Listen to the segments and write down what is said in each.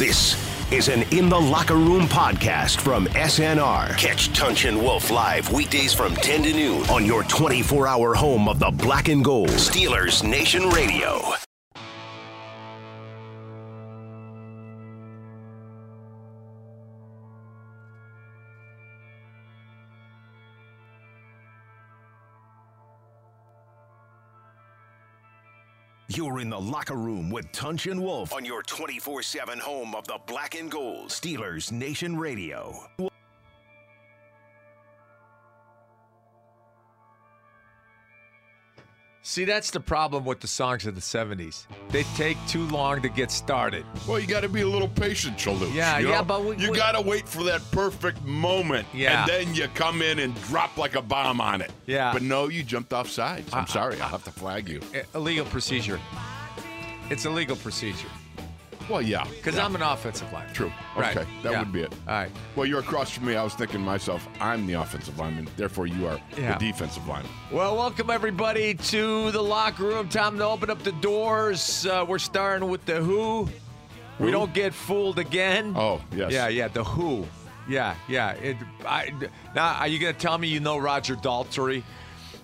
This is an In the Locker Room podcast from SNR. Catch Tunch and Wolf live weekdays from 10 to noon on your 24 hour home of the black and gold. Steelers Nation Radio. You're in the locker room with Tunch and Wolf on your 24 7 home of the black and gold. Steelers Nation Radio. See, that's the problem with the songs of the 70s. They take too long to get started. Well, you got to be a little patient, Chalup. Yeah, you yeah, but we- you we- got to wait for that perfect moment. Yeah. and then you come in and drop like a bomb on it. Yeah. but no, you jumped off sides. I'm uh, sorry, uh, I'll have to flag you. Uh, illegal procedure. It's a legal procedure. Well, yeah, Because yeah. I'm an offensive lineman. true. Right. Okay, that Yeah. would be it. All right. Well, you're across from me. I was thinking to myself, I'm the offensive lineman. Therefore, you are Yeah. the defensive lineman. Well, welcome everybody to the locker room. Time to open up the doors. Uh, we're starting with the Who. We don't get fooled again. Oh, yes. Yeah, yeah, the Who. Yeah, yeah. It, I, now, are you going to tell me you know Roger Daltrey?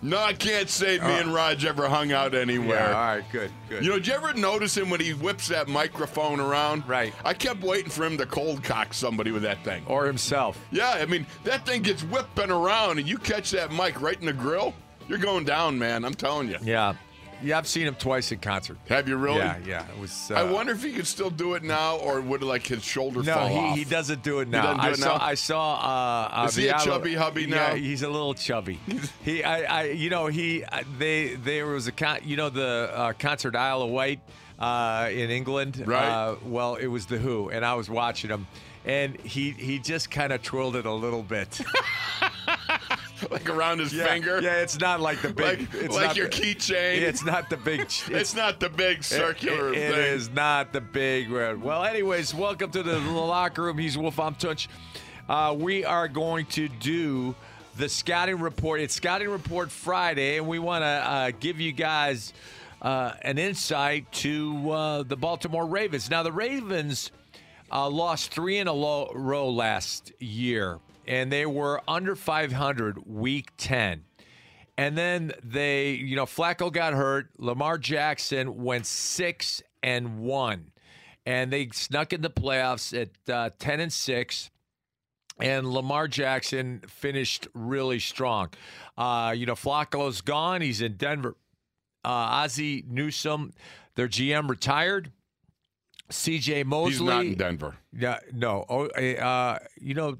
No, I can't say me and Raj ever hung out anywhere. Uh. Yeah, all right, good, good. You know, did you ever notice him when he whips that microphone around? Right. I kept waiting for him to cold cock somebody with that thing. or himself. Yeah, I mean, that thing gets whipping around and you catch that mic right in the grill, you're going down, man. I'm telling you. Yeah. Yeah, I've seen him twice in concert. Have you really? Yeah, yeah. It was. Uh, I wonder if he could still do it now or would like his shoulder No, fall he, off. he doesn't do it now. doesn't do I it saw. now? I saw. Uh, uh, Is he a chubby hubby now? yeah, he's a little chubby. he, I, I, you know, he, uh, they, there was a con, you know, the uh, concert Isle of Wight uh, in England. Right. Uh, well, it was the Who, and I was watching him, and he, he just kind of twirled it a little bit. like around his yeah, finger. Yeah, it's not like the big. Like, it's like not your keychain. It's not the big. It's not the big circular it- it thing. is not the big red. Well, anyways, welcome to the locker room. He's Wolf. I'm Tunch. Uh, we are going to do the scouting report. It's scouting report Friday, and we want to uh, give you guys uh, an insight to uh, the Baltimore Ravens. Now, the Ravens uh, lost three in a row last year, and they were under 500 week 10. And then they, you know, Flacco got hurt. Lamar Jackson went six and one, and they snuck in the playoffs at uh, ten and six. And Lamar Jackson finished really strong. Uh, you know, Flacco's gone. He's in Denver. Uh, Ozzie Newsome, their GM, retired. C.J. Mosley. He's not in Denver. Yeah, no. Oh, uh, you know,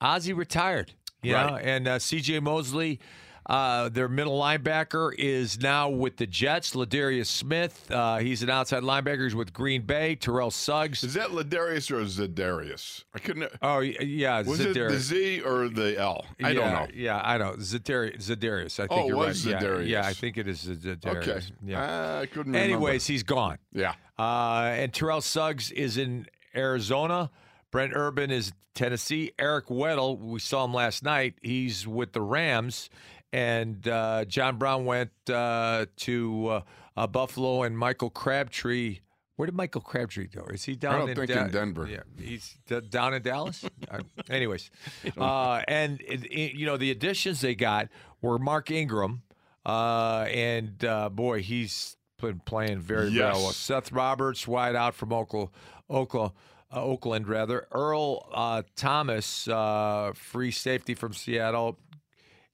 Ozzie retired. You Right. know, and uh, C.J. Mosley, uh, their middle linebacker, is now with the Jets. Ladarius Smith, uh, he's an outside linebacker. He's with Green Bay. Terrell Suggs. Is that Ladarius or Zadarius? I couldn't. oh, yeah, Was it the Z or the L? I yeah, don't know. Yeah, I know. Zadari- Zadarius. I think Oh, you're was right. Yeah, Zadarius. Yeah, I think it is Zadarius. Okay. Yeah. Ah, I couldn't remember. Anyways, he's gone. Yeah. Uh, and Terrell Suggs is in Arizona. Brent Urban is Tennessee. Eric Weddle, we saw him last night. He's with the Rams. And uh, John Brown went uh, to uh, uh, Buffalo, and Michael Crabtree. Where did Michael Crabtree go? Is he down I don't in, think in Denver. Yeah, he's d- down in Dallas. Uh, anyways, uh, and it, it- you know the additions they got were Mark Ingram, uh, and uh, boy, he's been playing very Yes. well. Seth Roberts, wide out from Oklahoma, Oklahoma, uh, Oakland rather. Earl uh, Thomas, uh, free safety from Seattle.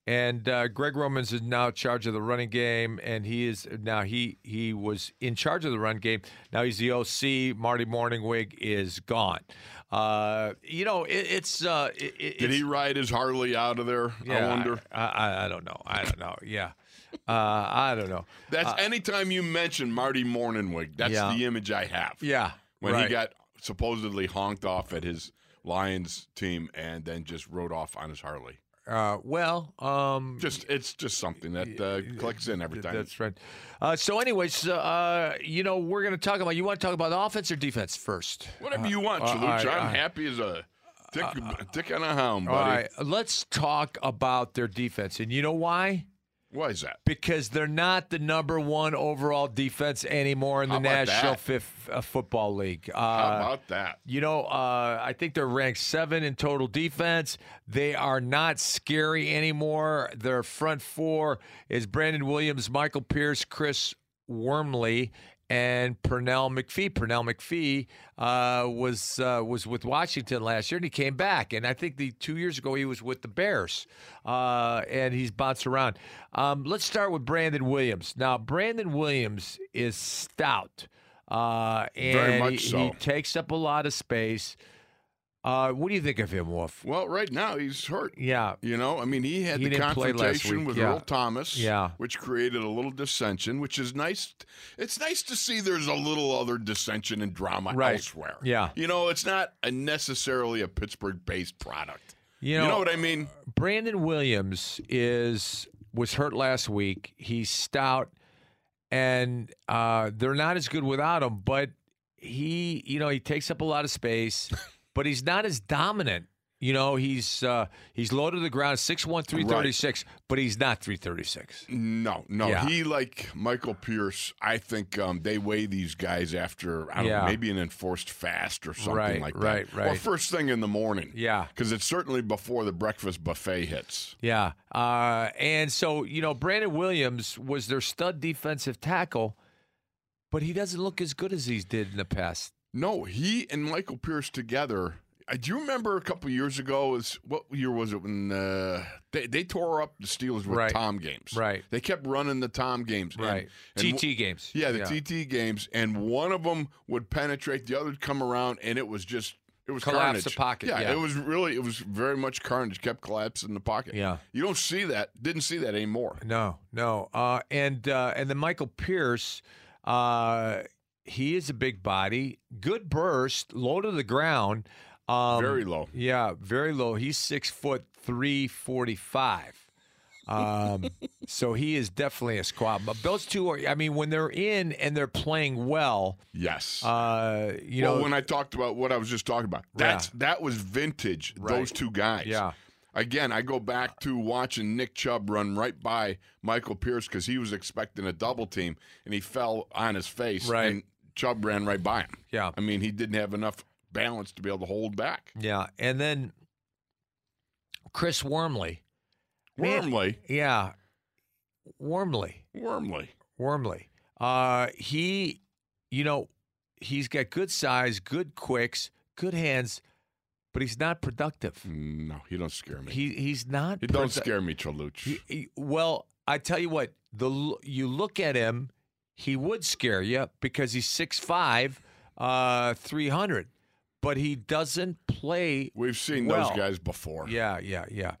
And uh, Greg Romans is now in charge of the running game, and he is now he he was in charge of the run game. Now he's the OC. Marty Mornhinweg is gone. Uh, you know, it, it's uh, it, it- Did he ride his Harley out of there? Yeah, I wonder. I, I, I don't know. I don't know. Yeah, uh, I don't know. That's anytime you mention Marty Mornhinweg, that's Yeah. the image I have. Yeah, When right. he got supposedly honked off at his Lions team and then just rode off on his Harley. Uh, well, um, Just it's just something that uh, clicks in every time. That's right. Uh, so, anyways, uh, you know, we're going to talk about. You want to talk about offense or defense first? Whatever you want, uh, Chalucha. all right, I'm all happy as a dick, dick on a hound, buddy. right, let's talk about their defense. And you know why? Why is that? because they're not the number one overall defense anymore in the National? Fifth uh, Football League. Uh, How about that? You know, uh, I think they're ranked seven in total defense. They are not scary anymore. Their front four is Brandon Williams, Michael Pierce, Chris Wormley, and Pernell McPhee. Pernell McPhee uh, was uh, was with Washington last year, and he came back. And I think the two years ago he was with the Bears, uh, and he's bounced around. Um, let's start with Brandon Williams. Now, Brandon Williams is stout. Uh, and Very much he, so. he takes up a lot of space. Uh, what do you think of him, Wolf? Well, right now he's hurt. Yeah, You know, I mean, he had He the didn't play last confrontation with yeah. Earl Thomas, Yeah. which created a little dissension, which is nice. It's nice to see there's a little other dissension and drama Right. elsewhere. Yeah. You know, it's not a necessarily a Pittsburgh-based product. you You know, know, what I mean? Brandon Williams is was hurt last week. He's stout, and uh, they're not as good without him. But he, you know, he takes up a lot of space, but he's not as dominant. You know, he's uh, he's low to the ground, 6'1", 336, but he's not 336. No, no. Yeah. He like Michael Pierce. I think um, they weigh these guys after I don't Yeah. know, maybe an enforced fast or something Right, like that. right, Or right. first thing in the morning. Yeah. because it's certainly before the breakfast buffet hits. Yeah. Uh, and so, you know, Brandon Williams was their stud defensive tackle, but he doesn't look as good as he did in the past. No, he and Michael Pierce together. I do you remember a couple years ago. Is what year was it when uh, they they tore up the Steelers with Right. Tom games? Right. They kept running the Tom games. Right. and TT games. Yeah, the TT games, and one of them would penetrate, the other would come around, and it was just it was Collapse carnage. the pocket, Yeah, yeah. it was really it was very much carnage. Kept collapsing the pocket. Yeah. you don't see that. Didn't see that anymore. No, no. Uh, and uh, and then Michael Pierce, uh, he is a big body, good burst, low to the ground. Um, Very low. Yeah, very low. He's six foot three forty five. Um, so he is definitely a squad. But those two are. I mean, when they're in and they're playing well, Yes. uh, you well, know, when I talked about what I was just talking about, that's that was vintage. Right. Those two guys. Yeah. Again, I go back to watching Nick Chubb run right by Michael Pierce because he was expecting a double team and he fell on his face. Right. And Chubb ran right by him. Yeah. I mean, he didn't have enough balance to be able to hold back. yeah, and then Chris Wormley. Man, Yeah, Wormley. Wormley. Wormley. Uh, he, you know, he's got good size, good quicks, good hands, but he's not productive. No, he don't scare me. He he's not. He don't scare me, Chaluch. he- he- well, I tell you what, the you look at him, he would scare you because he's 6'5", uh, 300, but he doesn't play. We've seen well. those guys before. Yeah, yeah, yeah.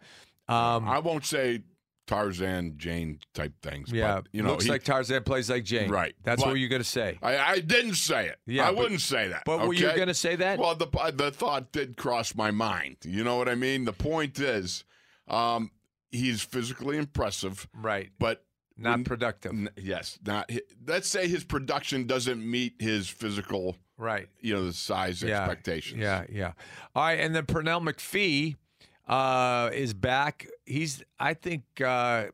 Um, I won't say Tarzan Jane type things. yeah, but, you know, looks he- like Tarzan plays like Jane. Right, That's but- what you're gonna say. I, I didn't say it. Yeah, I but- wouldn't say that. But were you going to say that? Well, the the thought did cross my mind. You know what I mean? The point is, um, he's physically impressive, right. but Not productive. n- yes, not. Let's say his production doesn't meet his physical, right. you know, the size Yeah, expectations. Yeah, yeah. All right, and then Pernell McPhee uh, is back. He's, I think, uh,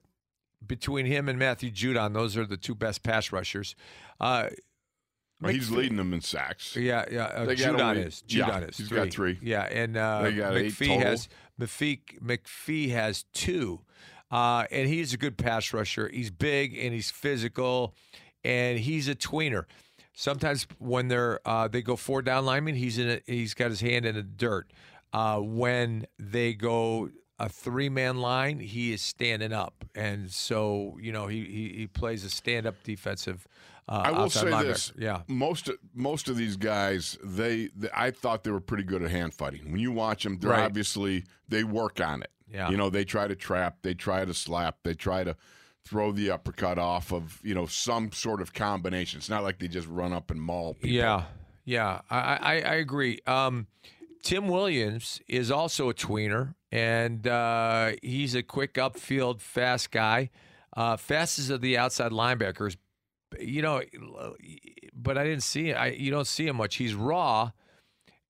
between him and Matthew Judon, those are the two best pass rushers. Uh, Well, he's leading them in sacks. Yeah, yeah. Uh, Judon only- is. yeah, Judon is. he's three. got three. Yeah, and uh, They got eight McPhee has McPhee. McPhee has two, uh, and he's a good pass rusher. He's big and he's physical, and he's a tweener. Sometimes when they're uh, they go four down linemen, he's in. A, he's got his hand in the dirt. Uh, when they go a three man line, he is standing up, and so you know he he, he plays a stand up defensive. Uh, I will say linebacker. this: yeah. most most of these guys, they, they I thought they were pretty good at hand fighting. When you watch them, they're Right. obviously they work on it. Yeah. you know, they try to trap, they try to slap, they try to throw the uppercut off of you know some sort of combination. It's not like they just run up and maul people. Yeah, yeah, I, I, I agree. Um, Tim Williams is also a tweener, and uh, he's a quick upfield, fast guy. Uh, fastest of the outside linebackers, you know. But I didn't see I you don't see him much. He's raw,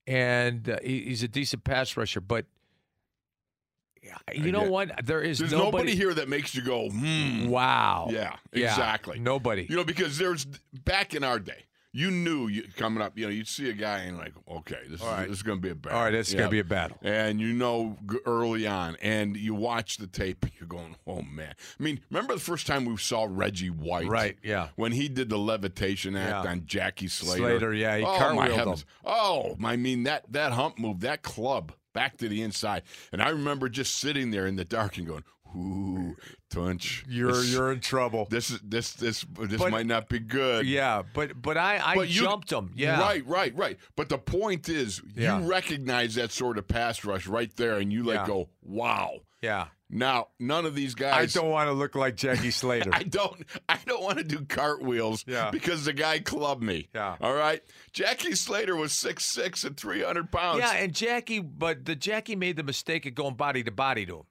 and uh, he, he's a decent pass rusher, but You know what? There is There's nobody, nobody, here that makes you go, hmm. Wow. Yeah, exactly. Nobody. You know, because there's back in our day, you knew you, coming up. You know, you'd see a guy and like, okay, this is right. is going to be a battle. All right, this is gonna be a battle. And you know, early on, and you watch the tape, you're going, oh man. I mean, remember the first time we saw Reggie White? Right, yeah. When he did the levitation act Yeah. on Jackie Slater. Slater, yeah, he oh, my him. Oh, I mean that that hump move, that club back to the inside, and I remember just sitting there in the dark and going, ooh, Tunch, You're this- you're in trouble. this is this this this But- might not be good. yeah, but but I I But you- jumped him. Yeah. Right, right, right. But the point is, Yeah. you recognize that sort of pass rush right there, and you like Yeah. go, "Wow!" Yeah. Now, none of these guys. I don't want to look like Jackie Slater. I don't. I don't want to do cartwheels Yeah. because the guy clubbed me. Yeah. All right. Jackie Slater was six six and three hundred pounds. yeah, and Jackie, but the Jackie made the mistake of going body to body to him.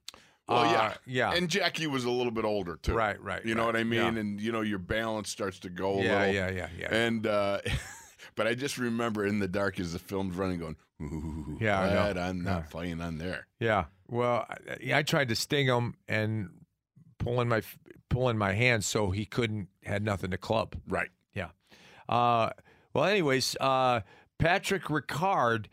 Well, Uh, yeah, yeah. And Jackie was a little bit older too. Right, right, You know right. what I mean? Yeah. And you know your balance starts to go a Yeah, little. yeah, yeah, yeah. And uh, but I just remember in the dark as the film's running, going, "Ooh, Yeah, know. glad I'm not Yeah. playing on there." Yeah. Well, I, I tried to sting him and pulling my pulling my hand so he couldn't had nothing to club. Right. Yeah. Uh, well, anyways, uh, Patrick Ricard,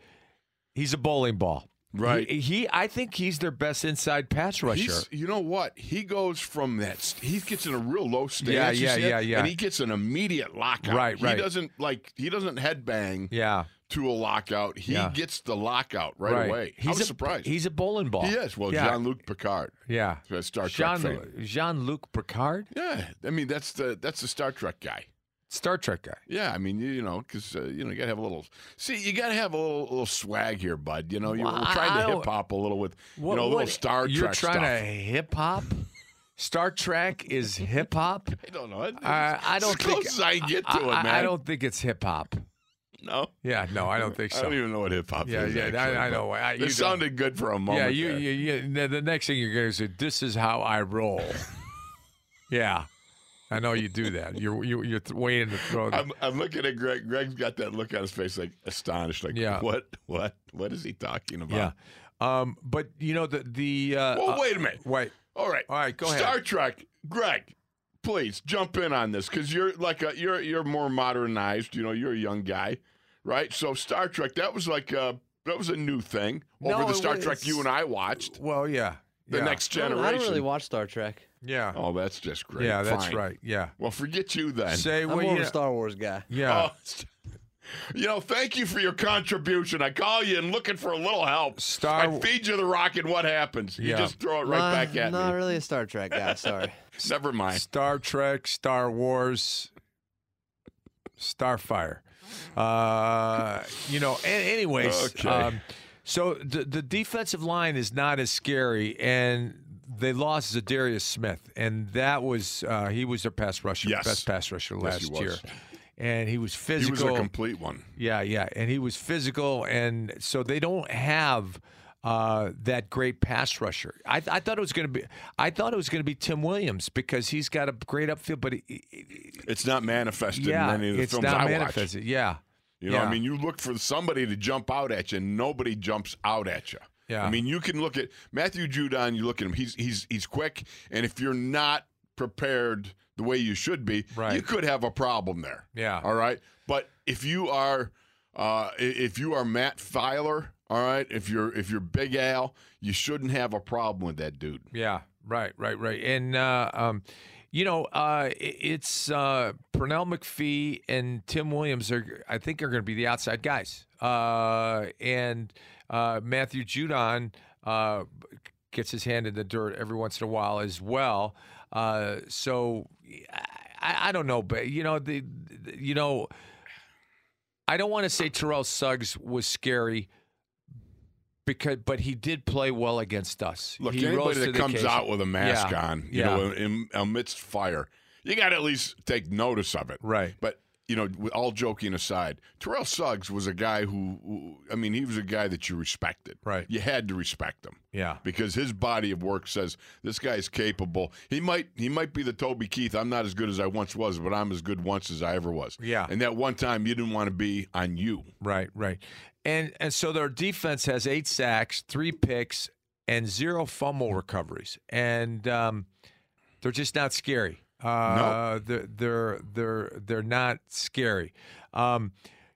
he's a bowling ball. Right. He, he- I think he's their best inside pass rusher. He's, you know what? He goes from that. He gets in a real low stance. Yeah, yeah, yeah, yeah. And he gets an immediate lockout. Right, right. He doesn't like. He doesn't headbang yeah. To a lockout. He Yeah. gets the lockout right, away. I was a, surprised. He's a bowling ball. he is. Well, yeah. Jean Luc Picard, Yeah. uh, Star Trek Jean fan. Jean Luc Picard, Yeah, I mean that's the that's the Star Trek guy. Star Trek guy. Yeah, I mean you, you know because uh, you know you gotta have a little. See, you gotta have a little, little swag here, bud. You know you're, Well, trying I to hip hop a little with What, you know a little Star You're Trek trying stuff. to hip hop. Star Trek is hip hop. I don't know. I, I don't as think as I get to I, it, man. I don't think it's hip hop. No, Yeah, no, I don't think so. I don't even know what hip hop Yeah, is. yeah, I- actually, I but know. I- you it sounded good for a moment. yeah, you, you, you, the- next thing you're going to say, "This is how I roll." yeah, I know you do that. You're you, you're th- waiting to throw. The, I'm, I'm looking at Greg. Greg's got that look on his face, like astonished, like, Yeah. what, what, what is he talking about? yeah, um, but you know the the. Uh, Well, uh, wait a minute. Wait. All right, All right, go ahead. Star Trek, Greg, please jump in on this because you're like a, you're you're more modernized. You know, you're a young guy, right? So Star Trek, that was like a, that was a new thing over No, the it Star was- Trek you and I watched. Well, yeah. The yeah. next I don't, generation. I don't really watch Star Trek. Yeah. oh, that's just great. yeah, that's Fine. right. Yeah. Well, forget you then. Say I'm well, more of yeah, a Star Wars guy. yeah. Oh, you know, thank you for your contribution. I call you and looking for a little help. Star- I feed you the rock, and what happens? You Yeah. just throw it right Nah, back at me. not me. really a Star Trek guy. Sorry. Never mind. Star Trek, Star Wars, Starfire. Uh, you know, anyways, Okay. um, so the the defensive line is not as scary, and they lost Zadarius Smith, and that was uh, he was their pass rusher, Yes. best pass rusher last he was. year, and he was He physical. was a complete one. Yeah, yeah, and he was physical, and so they don't have uh, that great pass rusher. I, I thought it was going to be, I thought it was going to be Tim Williams because he's got a great upfield, but he, he- It's not manifested yeah, in any of the it's films not I watch. Yeah, You know, yeah. I mean, you look for somebody to jump out at you, and nobody jumps out at you. Yeah. I mean, you can look at Matthew Judon. You look at him; he's he's he's quick, and if you're not prepared the way you should be, Right. you could have a problem there. Yeah. All right. But if you are, uh, if you are Matt Feiler, all right, if you're if you're Big Al, you shouldn't have a problem with that dude. Yeah, right, right, right. And uh, um, you know, uh, it's uh, Pernell McPhee and Tim Williams are, I think, are going to be the outside guys. Uh, and uh, Matthew Judon uh, gets his hand in the dirt every once in a while as well. Uh, so I, I don't know, but you know, the, the you know. I don't want to say Terrell Suggs was scary because, but he did play well against us. Look, he anybody that comes occasion. out with a mask Yeah, on, you yeah. know, in, amidst fire, you got to at least take notice of it. Right. But you know, all joking aside, Terrell Suggs was a guy who, who, I mean, he was a guy that you respected. Right. You had to respect him Yeah. because his body of work says this guy's capable. He might he might be the Toby Keith. I'm not as good as I once was, but I'm as good once as I ever was. Yeah. And that one time you didn't want to be on you. Right, right. And and so their defense has eight sacks, three picks, and zero fumble recoveries, and um, they're just not scary. Uh, they're they're they're they're not scary. Um,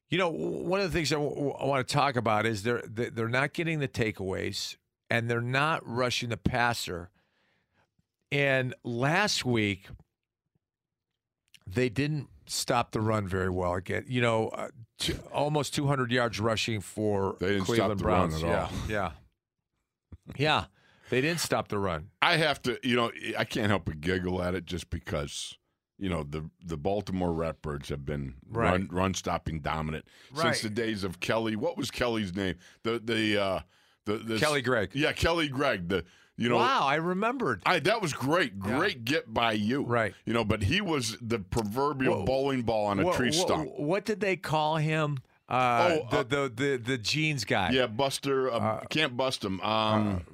you know, one of the things I, w- I want to talk about is they're they're not getting the takeaways, and they're not rushing the passer. And last week, they didn't stop the run very well again. You know, uh, t- almost 200 yards rushing for They didn't stop Cleveland the run Browns. at yeah, all. yeah, yeah. They didn't stop the run. I have to, you know, I can't help but giggle at it just because, you know, the the Baltimore Ratbirds have been Right. run run stopping dominant Right. since the days of Kelly. What was Kelly's name? The the uh the, the Kelly Gregg. Yeah, Kelly Gregg. The you know. wow, I remembered. I, that was great, Yeah. great get by you. Right. You know, but he was the proverbial Whoa. bowling ball on a What- tree stump. What did they call him? Uh, Oh, the, uh, the the the jeans guy. Yeah, Buster. Uh, Uh, can't bust him. Um,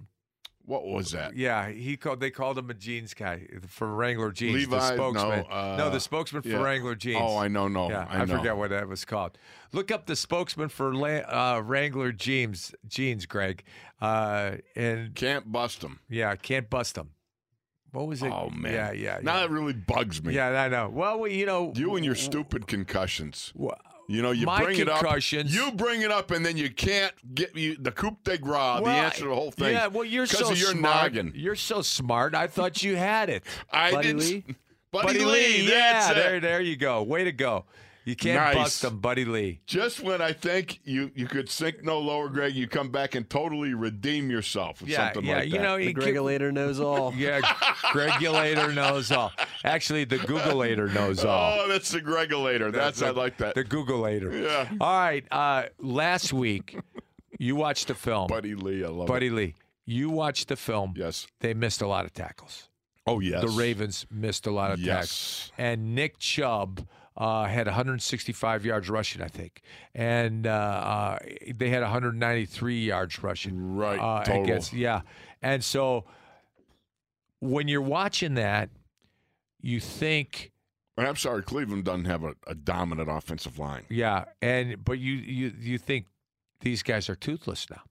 what was that? Yeah, he called. They called him a jeans guy for Wrangler jeans. Levi? the spokesman. No, uh, no, the spokesman for yeah. Wrangler jeans. Oh, I know. No, yeah, I, know. forget what that was called. Look up the spokesman for La- uh, Wrangler jeans. Jeans, Greg. Uh, and Can't bust them. yeah, can't bust them. What was it? Oh man. Yeah, yeah. Now yeah. that really bugs me. yeah, I know. Well, we, you know, You and your stupid concussions. w- You know, you My bring it up. You bring it up, and then you can't get you the coup de grace, the answer to the whole thing. Yeah, well, you're so of your smart. noggin. You're so smart. I thought you had it. I Buddy didn't. Lee? Buddy, Lee. yeah, That's there, it. there you go. Way to go. You can't Nice. bust them, Buddy Lee. Just when I think you you could sink no lower, Greg, you come back and totally redeem yourself with Yeah, something yeah. like you that. know, The you can- regulator knows all. yeah. Gregulator knows all. Actually, the Googleator knows all. Oh, that's the Gregulator. That's I like that. The Googleator. Yeah. All right. Uh, last week, you watched the film, Buddy Lee, I love Buddy it. Lee. You watched the film. Yes. They missed a lot of tackles. Oh yes. The Ravens missed a lot of tackles. Yes. and Nick Chubb uh, had 165 yards rushing, I think, and uh, uh, they had 193 yards rushing. Right, uh, total. against yeah, and so when you're watching that, you think. And I'm sorry, Cleveland doesn't have a, a dominant offensive line. Yeah, and but you you you think these guys are toothless now.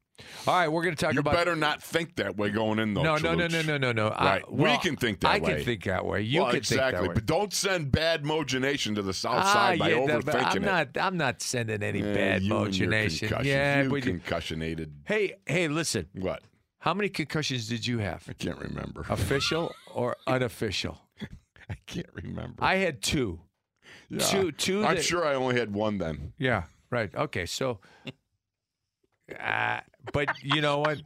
All right, we're going to talk You about better not think that way going in, though. no, no, no, no, no, no, no. I- Right. We can think that I way. I can think that way. You well, can exactly. think that way. But don't send bad Mojo Nation to the south Ah, side by yeah, that- overthinking I'm it. not. I'm not sending any Yeah, bad you and your motionation. Yeah, you you- concussionated. hey, hey, listen. What? How many concussions did you have? I can't remember. Official or unofficial? I can't remember. I had two. Yeah. Two, two. I'm that- sure I only had one then. Yeah. Right. Okay. So, uh, but you know what?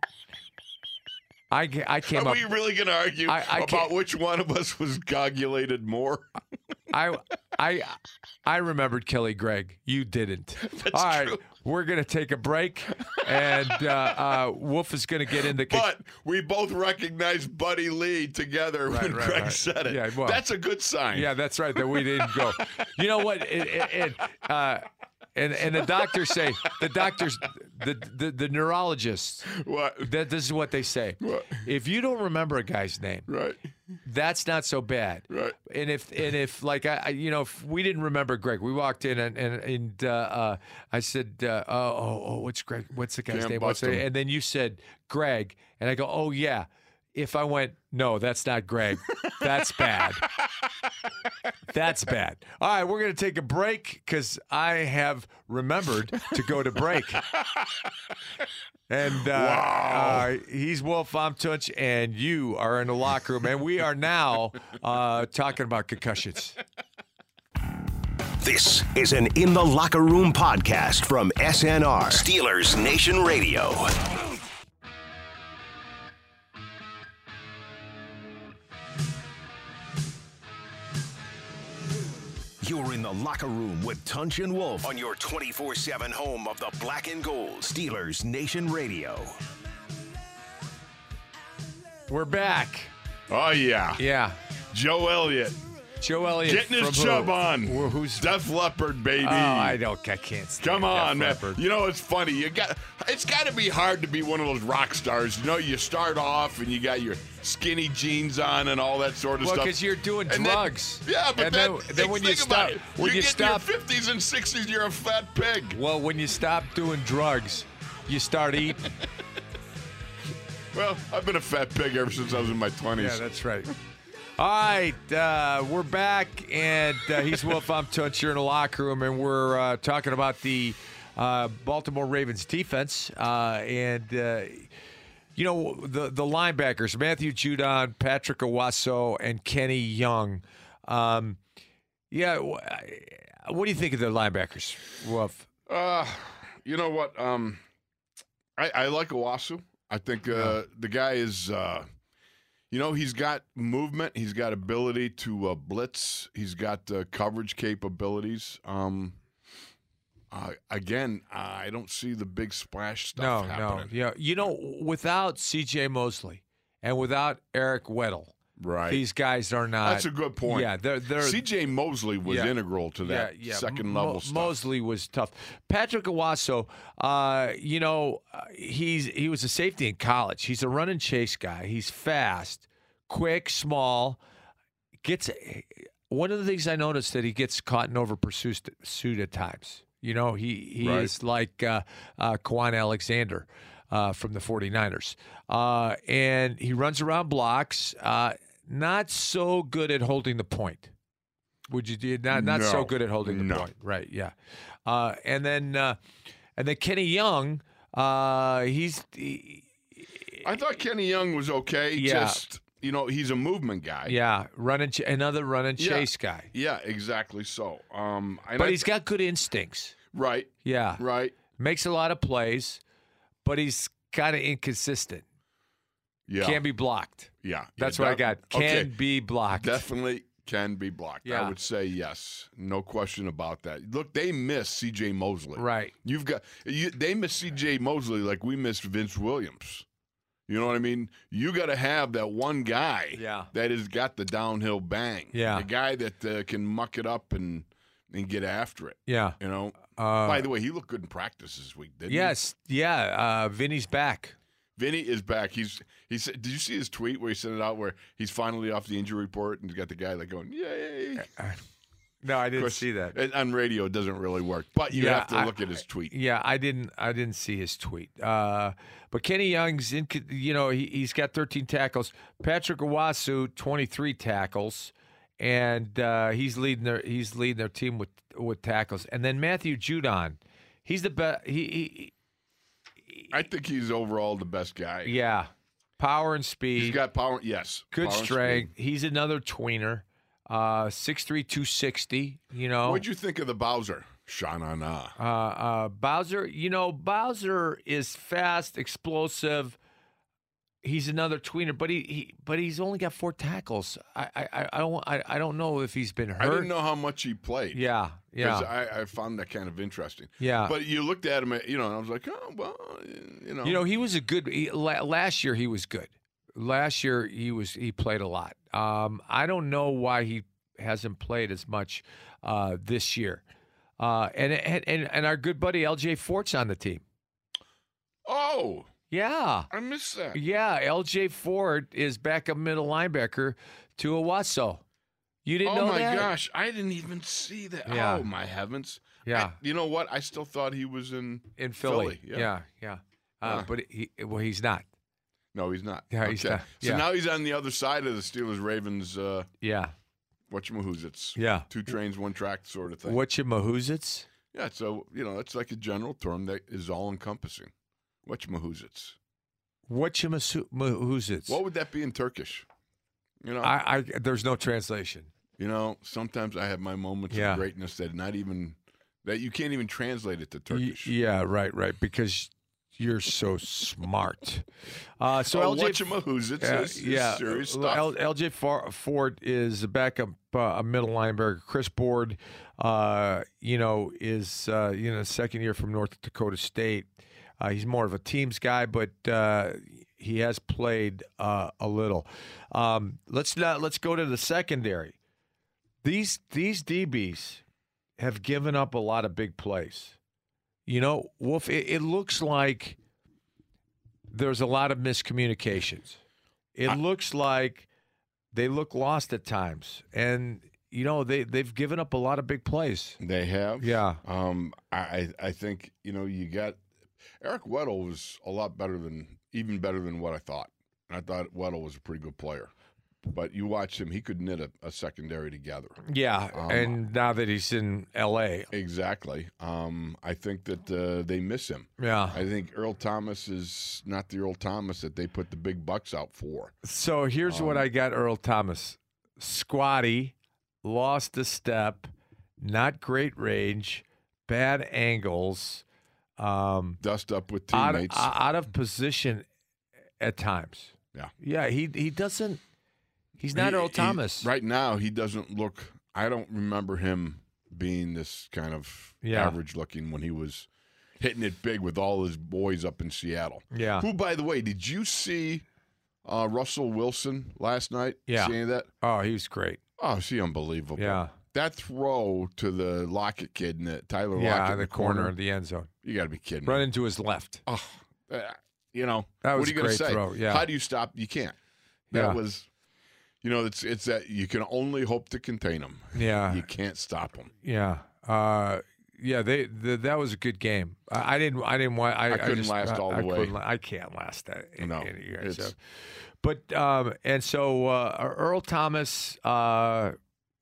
I I came Are up. we really going to argue I- I about which one of us was coagulated more? I I I remembered Kelly Gregg. You didn't. All right. true. We're gonna take a break, and uh, uh, Wolf is gonna get into. But we both recognized Buddy Lee together when right, Greg right. said it. Yeah, well- That's a good sign. Yeah, that's right. That we didn't go. You know what? It, it, it, uh, and and the doctors say the doctors, the the, the neurologists. What? That this is what they say. What? If you don't remember a guy's name, Right. that's not so bad. Right. And if and if like I, I you know if we didn't remember Greg, we walked in and and, and uh, uh, I said, uh, oh, oh oh what's Greg? What's the guy's Can't name? What's the, and then you said Greg, and I go, oh yeah. If I went, no, that's not Greg. That's bad. That's bad. All right, we're going to take a break because I have remembered to go to break. And uh, uh, he's Wolf, I'm Tunch, and you are in the locker room. And we are now uh, talking about concussions. This is an In the Locker Room podcast from SNR, Steelers Nation Radio. You're in the locker room with Tunch and Wolf on your 24 7 home of the black and gold, Steelers Nation Radio. We're back. Oh, yeah. Yeah. Joe Elliott Joe Elliott. getting his from chub who? on. Who- Who's. Def Leppard, baby. Oh, I don't. I can't stand Come Def on, man. Leppard. You know it's funny. You got it's got to be hard to be one of those rock stars. You know, you start off and you got your skinny jeans on and all that sort of stuff. Well, stuff. because you're doing And then- drugs. yeah, but and then, then, then when you think about stop, it. when you stop, your 50s and 60s, you're a fat pig. well, when you stop doing drugs, you start eating. Well, I've been a fat pig ever since I was in my 20s. Yeah, that's right. All right, uh, we're back, and uh, he's Wolf. I'm Tunch here in the locker room, and we're uh, talking about the uh, Baltimore Ravens defense. Uh, and, uh, you know, the, the linebackers, Matthew Judon, Patrick Onwuasor, and Kenny Young. Um, yeah, what do you think of the linebackers, Wolf? Uh, you know what? Um, I, I like Onwuasor. I think uh, the guy is, uh, you know, he's got movement. He's got ability to uh, blitz. He's got uh, coverage capabilities. Um, uh, again, I don't see the big splash No, stuff no. happening. Yeah, you know, without C.J. Mosley and without Eric Weddle, Right. these guys are not. That's a good point. Yeah, they're they're C.J. Mosley was Yeah. integral to that yeah, yeah. second Mo- level stuff. Mosley was tough. Patrick Onwuasor, uh, you know, uh, he's he was a safety in college. He's a run and chase guy. He's fast, quick, small. Gets one of the things I noticed that he gets caught in over pursuit pursuit at times. You know, he he Right. is like uh, uh, Kwon Alexander. Uh, from the 49ers. Uh, and he runs around blocks, uh, not so good at holding the point. Would you do not not so good at holding the No. point? Right. Yeah. Uh, and then uh, and then Kenny Young. Uh, he's he- I thought Kenny Young was okay. Yeah. Just you know, he's a movement guy. yeah run and ch- another run and Yeah. chase guy. Yeah, exactly. So, um, and But I- he's got good instincts. right, Yeah. right. Makes a lot of plays, but he's kind of inconsistent. Yeah, Can't be blocked. Yeah. That's what I got. Can okay, be blocked. definitely can be blocked. Yeah. I would say yes, no question about that. Look, they miss C.J. Mosley. Right. You've got you, they miss C.J. Mosley like we missed Vince Williams. You know what I mean? You got to have that one guy Yeah. that has got the downhill bang. Yeah. the guy that uh, can muck it up and and get after it. Yeah. You know. Uh, By the way, he looked good in practice this week, didn't he? yes. Yeah. Uh, Vinny's back. Vinny is back. He's he said. Did you see his tweet where he sent it out where he's finally off the injury report and he's got the guy like going yay? No, I didn't course, see that. and On radio, it doesn't really work, but you Yeah, have to I- look at his tweet. Yeah, I didn't. I didn't see his tweet. Uh, but Kenny Young's in. You know, he, he's got 13 tackles. Patrick Onwuasor 23 tackles, and uh, he's leading their he's leading their team with with tackles. And then Matthew Judon, he's the best. He, I think he's overall the best guy. yeah, power and speed. He's got power. Yes, good power strength. He's another tweener. Uh, 6'3", 260, You know, What'd you think of the Bowser? Shana na. Uh, uh, Bowser, you know, Bowser is fast, explosive. He's another tweener, but he, he but he's only got four tackles. I I, I- don't I, I don't know if he's been hurt. I didn't know how much he played. Yeah, yeah, I, I found that kind of interesting. yeah. But you looked at him, you know, and I was like, oh well, you know, you know, he was a good. He, la- last year he was good. Last year he was he played a lot. Um, I don't know why he hasn't played as much uh, this year. Uh, and, and and and our good buddy LJ Fort's on the team. Oh, Yeah. I missed that. Yeah, LJ Fort is backup middle linebacker to Onwuasor. You didn't oh know that? Oh my gosh, I didn't even see that. Yeah. Oh my heavens. Yeah, I- you know what? I still thought he was in. in Philly. Philly, yeah. yeah, yeah. Uh, Huh. But he, well, he's not. No, he's not. Yeah, he's not. So now he's on the other side of the Steelers Ravens. Uh, Yeah, whatchamahoots. yeah. Two trains, one track sort of thing. What you Mahuzits? Yeah, so you know that's like a general term that is all encompassing. Whatchamahoots. What you Mahuzits? What would that be in Turkish? You know, I, I there's no translation. you know. Sometimes I have my moments Yeah. of greatness that not even that you can't even translate it to Y- Turkish. yeah, right, right. Because you're so smart. Uh, so oh, LJ whatchamahoots Yeah, is, is yeah. serious stuff. L- LJ Fort is a backup, uh, a middle linebacker. Chris Board, uh, you know, is uh, you know second year from North Dakota State. Uh, he's more of a teams guy, but uh, he has played uh, a little. Um, let's not let's go to the secondary. These these DBs have given up a lot of big plays. You know, Wolf. It, it looks like there's a lot of miscommunications. It looks like they look lost at times, and you know they they've given up a lot of big plays. they have. Yeah, Um, I I I think you know you got Eric Weddle was a lot better than even better than what I thought. I thought Weddle was a pretty good player, but you watch him; he could knit a, a secondary together. Yeah, Um, and now that he's in L.A., Exactly. Um, I think that uh, they miss him. yeah. I think Earl Thomas is not the Earl Thomas that they put the big bucks out for. So here's what Um, I got Earl Thomas. Squatty, lost a step, not great range, bad angles, um, Dust up with out, teammates. out of position at times. Yeah. Yeah, he he doesn't he's not He- Earl he- Thomas. right now, he doesn't look. I don't remember him being this kind of Yeah. average looking when he was hitting it big with all his boys up in Seattle. Yeah. Who, by the way, did you see uh, Russell Wilson last night? Yeah. Seeing that? Oh, he was great. Oh, is he unbelievable? Yeah. That throw to the Lockett kid, in the Tyler Yeah, Lockett, in the corner of the end zone. You got to be kidding Run me. into his left. Oh, uh, you know, That was what are you a going to great say? throw, yeah. How do you stop? You can't. That Yeah. was, you know, it's it's that you can only hope to contain them. Yeah. You can't stop them. Yeah. Uh, yeah, they the, that was a good game. I, I didn't I didn't want I, I couldn't just- last I- all the I way. I can't last that. In, No, in year, so. But um, and so uh, Earl Thomas, uh,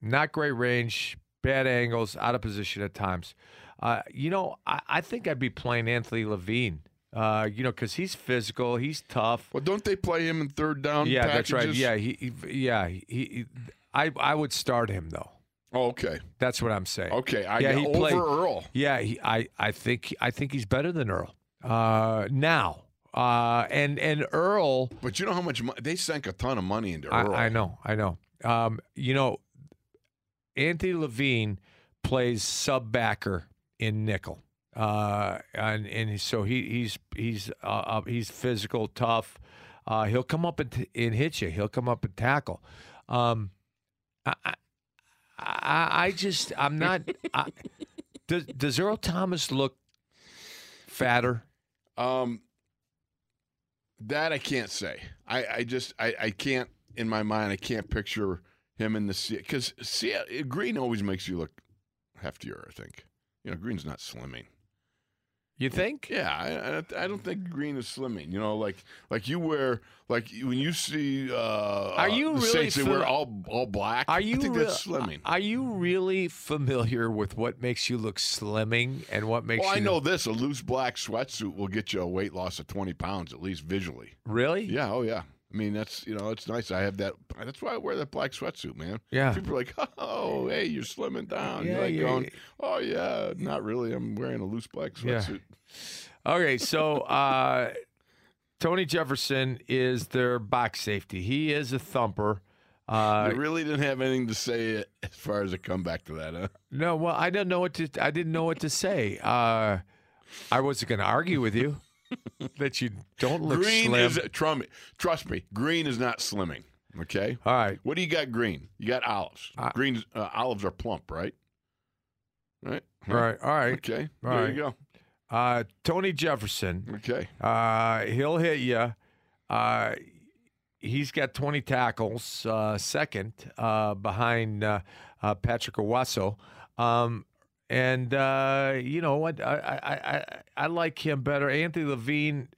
not great range, bad angles, out of position at times. Uh, you know, I, I think I'd be playing Anthony Levine. Uh, you know, because he's physical, he's tough. Well, don't they play him in third down? yeah, that's right. Yeah, he, he yeah he, he. I I would start him though. Oh, okay. That's what I'm saying. Okay. I Yeah, he over played- Earl. Yeah, he, I, I think I think he's better than Earl uh, now. Uh, and and Earl, But you know how much mo- they sank a ton of money into I, Earl. I know, I know. Um, you know, Anthony Levine plays sub backer in nickel, uh, and and so he he's he's uh, uh, he's physical, tough. Uh, he'll come up and, t- and hit you. He'll come up and tackle. Um, I, I, I just I'm not. I, does does Earl Thomas look fatter? Um, that I can't say. I, I just I, I can't in my mind. I can't picture him in the sea because see green always makes you look heftier. I think you know green's not slimming. You think? Yeah, I, I, I don't think green is slimming. You know, like like you wear like when you see. Uh, Are you the really Saints, they wear all all black. Are you I think real- that's slimming. Are you really familiar with what makes you look slimming and what makes well, I you know this: a loose black sweatsuit will get you a weight loss of twenty pounds at least visually. really? Yeah, oh yeah. I mean, that's you know, it's nice. I have that. That's why I wear that black sweatsuit, man. Yeah. People are like, "Oh, hey, you're slimming down." Yeah, you're like yeah, going, yeah. "Oh yeah, not really. I'm wearing a loose black Yeah. sweatsuit." Okay, so uh, Tony Jefferson is their box safety. He is a thumper. Uh, I really didn't have anything to say as far as a comeback to that, huh? no, well, I don't know what to. I didn't know what to say. Uh, I wasn't going to argue with you that you don't look green slim. is trust me, trust me. Green is not slimming. Okay. All right. What do you got? Green. You got olives. Uh, green uh, olives are plump, right? Right. All right. All right. Okay. All there right. you go. Uh, Tony Jefferson. Okay. Uh, he'll hit you. Uh, he's got 20 tackles, uh, second uh, behind uh, uh, Patrick Onwuasor. Um, and uh, you know what? I, I, I, I like him better. Anthony Levine,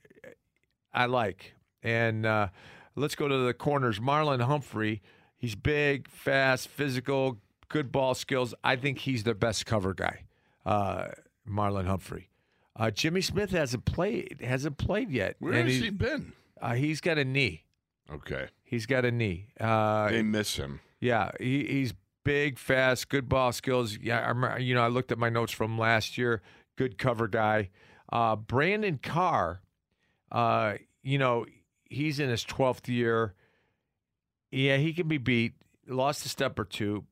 I like. And uh, let's go to the corners. Marlon Humphrey. He's big, fast, physical, good ball skills. I think he's the best cover guy. Uh, Marlon Humphrey. Uh, Jimmy Smith hasn't played hasn't played yet. Where has he been? Uh, he's got a knee. Okay. He's got a knee. Uh, They miss him. yeah, he, he's big, fast, good ball skills. Yeah, I remember, you know, I looked at my notes from last year. Good cover guy. Uh, Brandon Carr, uh, you know, he's in his 12th year. Yeah, he can be beat. Lost a step or two,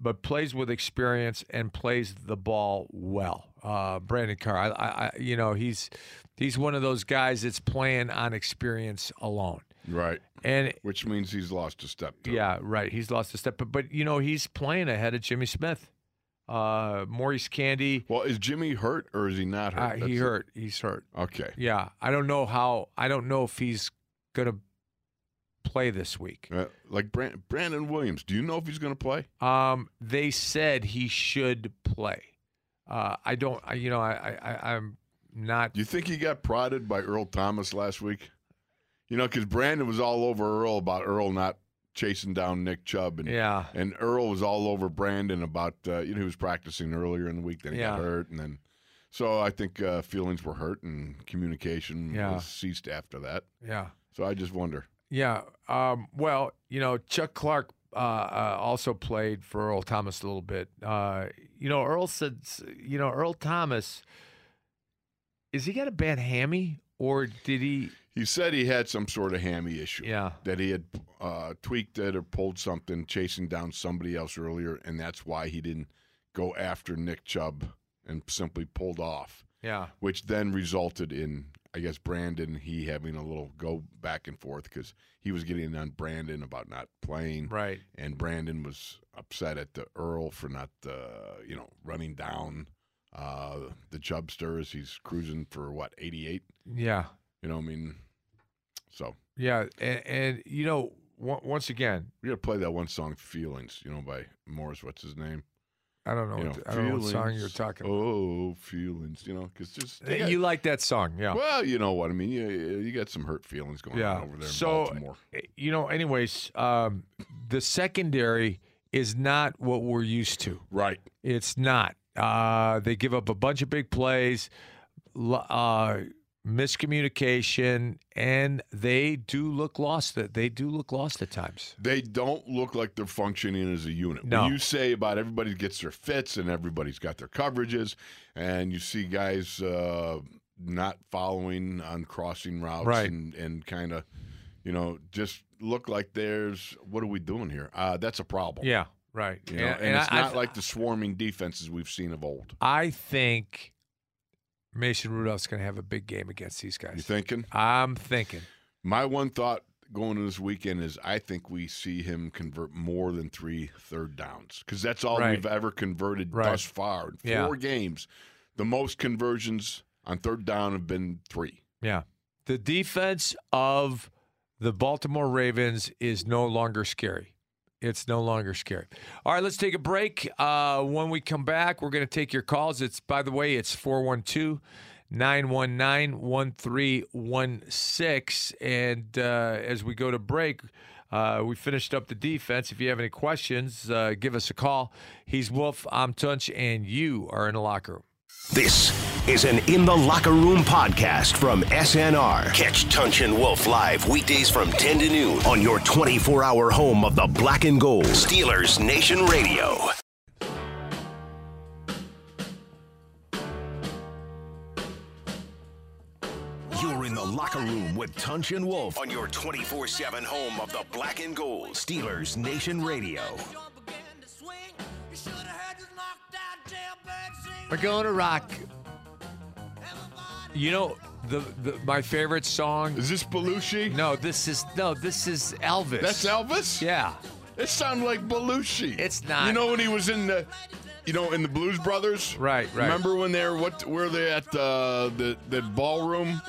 but plays with experience and plays the ball well. Uh, Brandon Carr, I, I, you know, he's he's one of those guys that's playing on experience alone. Right. And Which means he's lost a step. Too. yeah, right. He's lost a step, but but you know he's playing ahead of Jimmy Smith. Uh, Maurice Canady, Well, is Jimmy hurt or is he not uh, hurt? he That's it. hurt. He's hurt. Okay. Yeah, I don't know how. I don't know if he's gonna play this week. Uh, like Brand- Brandon Williams. Do you know if he's going to play? Um, they said he should play. Uh, I don't. I, you know, I, I, I- I'm not. Do you think he got prodded by Earl Thomas last week? You know, because Brandon was all over Earl about Earl not chasing down Nick Chubb, and Yeah. and Earl was all over Brandon about uh, you know he was practicing earlier in the week, then he got hurt, and then so I think uh, feelings were hurt and communication Yeah. was ceased after that. Yeah. So I just wonder. Yeah. Um, well, you know, Chuck Clark uh, uh, also played for Earl Thomas a little bit. Uh, you know, Earl said, you know, Earl Thomas, is he got a bad hammy or did he? He said he had some sort of hammy issue. Yeah. That he had uh, tweaked it or pulled something, chasing down somebody else earlier, and that's why he didn't go after Nick Chubb and simply pulled off. Yeah. which then resulted in I guess Brandon he having a little go back and forth because he was getting on Brandon about not playing, Right. and Brandon was upset at the Earl for not uh, you know running down uh, the Chubsters. He's cruising for what eighty eight. Yeah. You know, I mean, so Yeah. And, and you know, on- once again, we got to play that one song "Feelings," you know, by Morris. What's his name? I don't know. You what, know, I don't know what song you're talking about. Oh, feelings. You know, because just got- you like that song, yeah. well, you know what I mean. You, you got some hurt feelings going Yeah. on over there in So, Baltimore. you know, anyways, um, the secondary is not what we're used to. Right. It's not. Uh, they give up a bunch of big plays, uh, miscommunication, and they do look lost. They do look lost at times. They don't look like they're functioning as a unit. No. When you say about everybody gets their fits and everybody's got their coverages, and you see guys uh, not following on crossing routes Right. and, and kind of, you know, just look like there's what are we doing here? Uh, that's a problem. Yeah, right. You know, and, it's I, not like the swarming defenses we've seen of old. I think Mason Rudolph's going to have a big game against these guys. You thinking? I'm thinking. My one thought going into this weekend is I think we see him convert more than three third downs because that's all Right. we've ever converted Right. thus far. In Yeah. four games, the most conversions on third down have been three. Yeah. The defense of the Baltimore Ravens is no longer scary. It's no longer scary. All right, let's take a break. Uh, when we come back, we're going to take your calls. It's, by the way, it's 412 919 1316. And uh, as we go to break, uh, we finished up the defense. If you have any questions, uh, give us a call. He's Wolf, I'm Tunch, and you are in the locker room. This is an In the Locker Room podcast from SNR. Catch Tunch and Wolf live weekdays from 10 to noon on your 24 hour home of the black and gold. Steelers Nation Radio. You're in the locker room with Tunch and Wolf on your 24 7 home of the black and gold. Steelers Nation Radio. We're going to rock. You know, the, the my favorite song. Is this Belushi? No, this is no, this is Elvis. That's Elvis? Yeah, It sounds like Belushi. It's not. You know when he was in the, you know, in the Blues Brothers? Right, right. Remember when they were, what, were they at uh, the, the ballroom?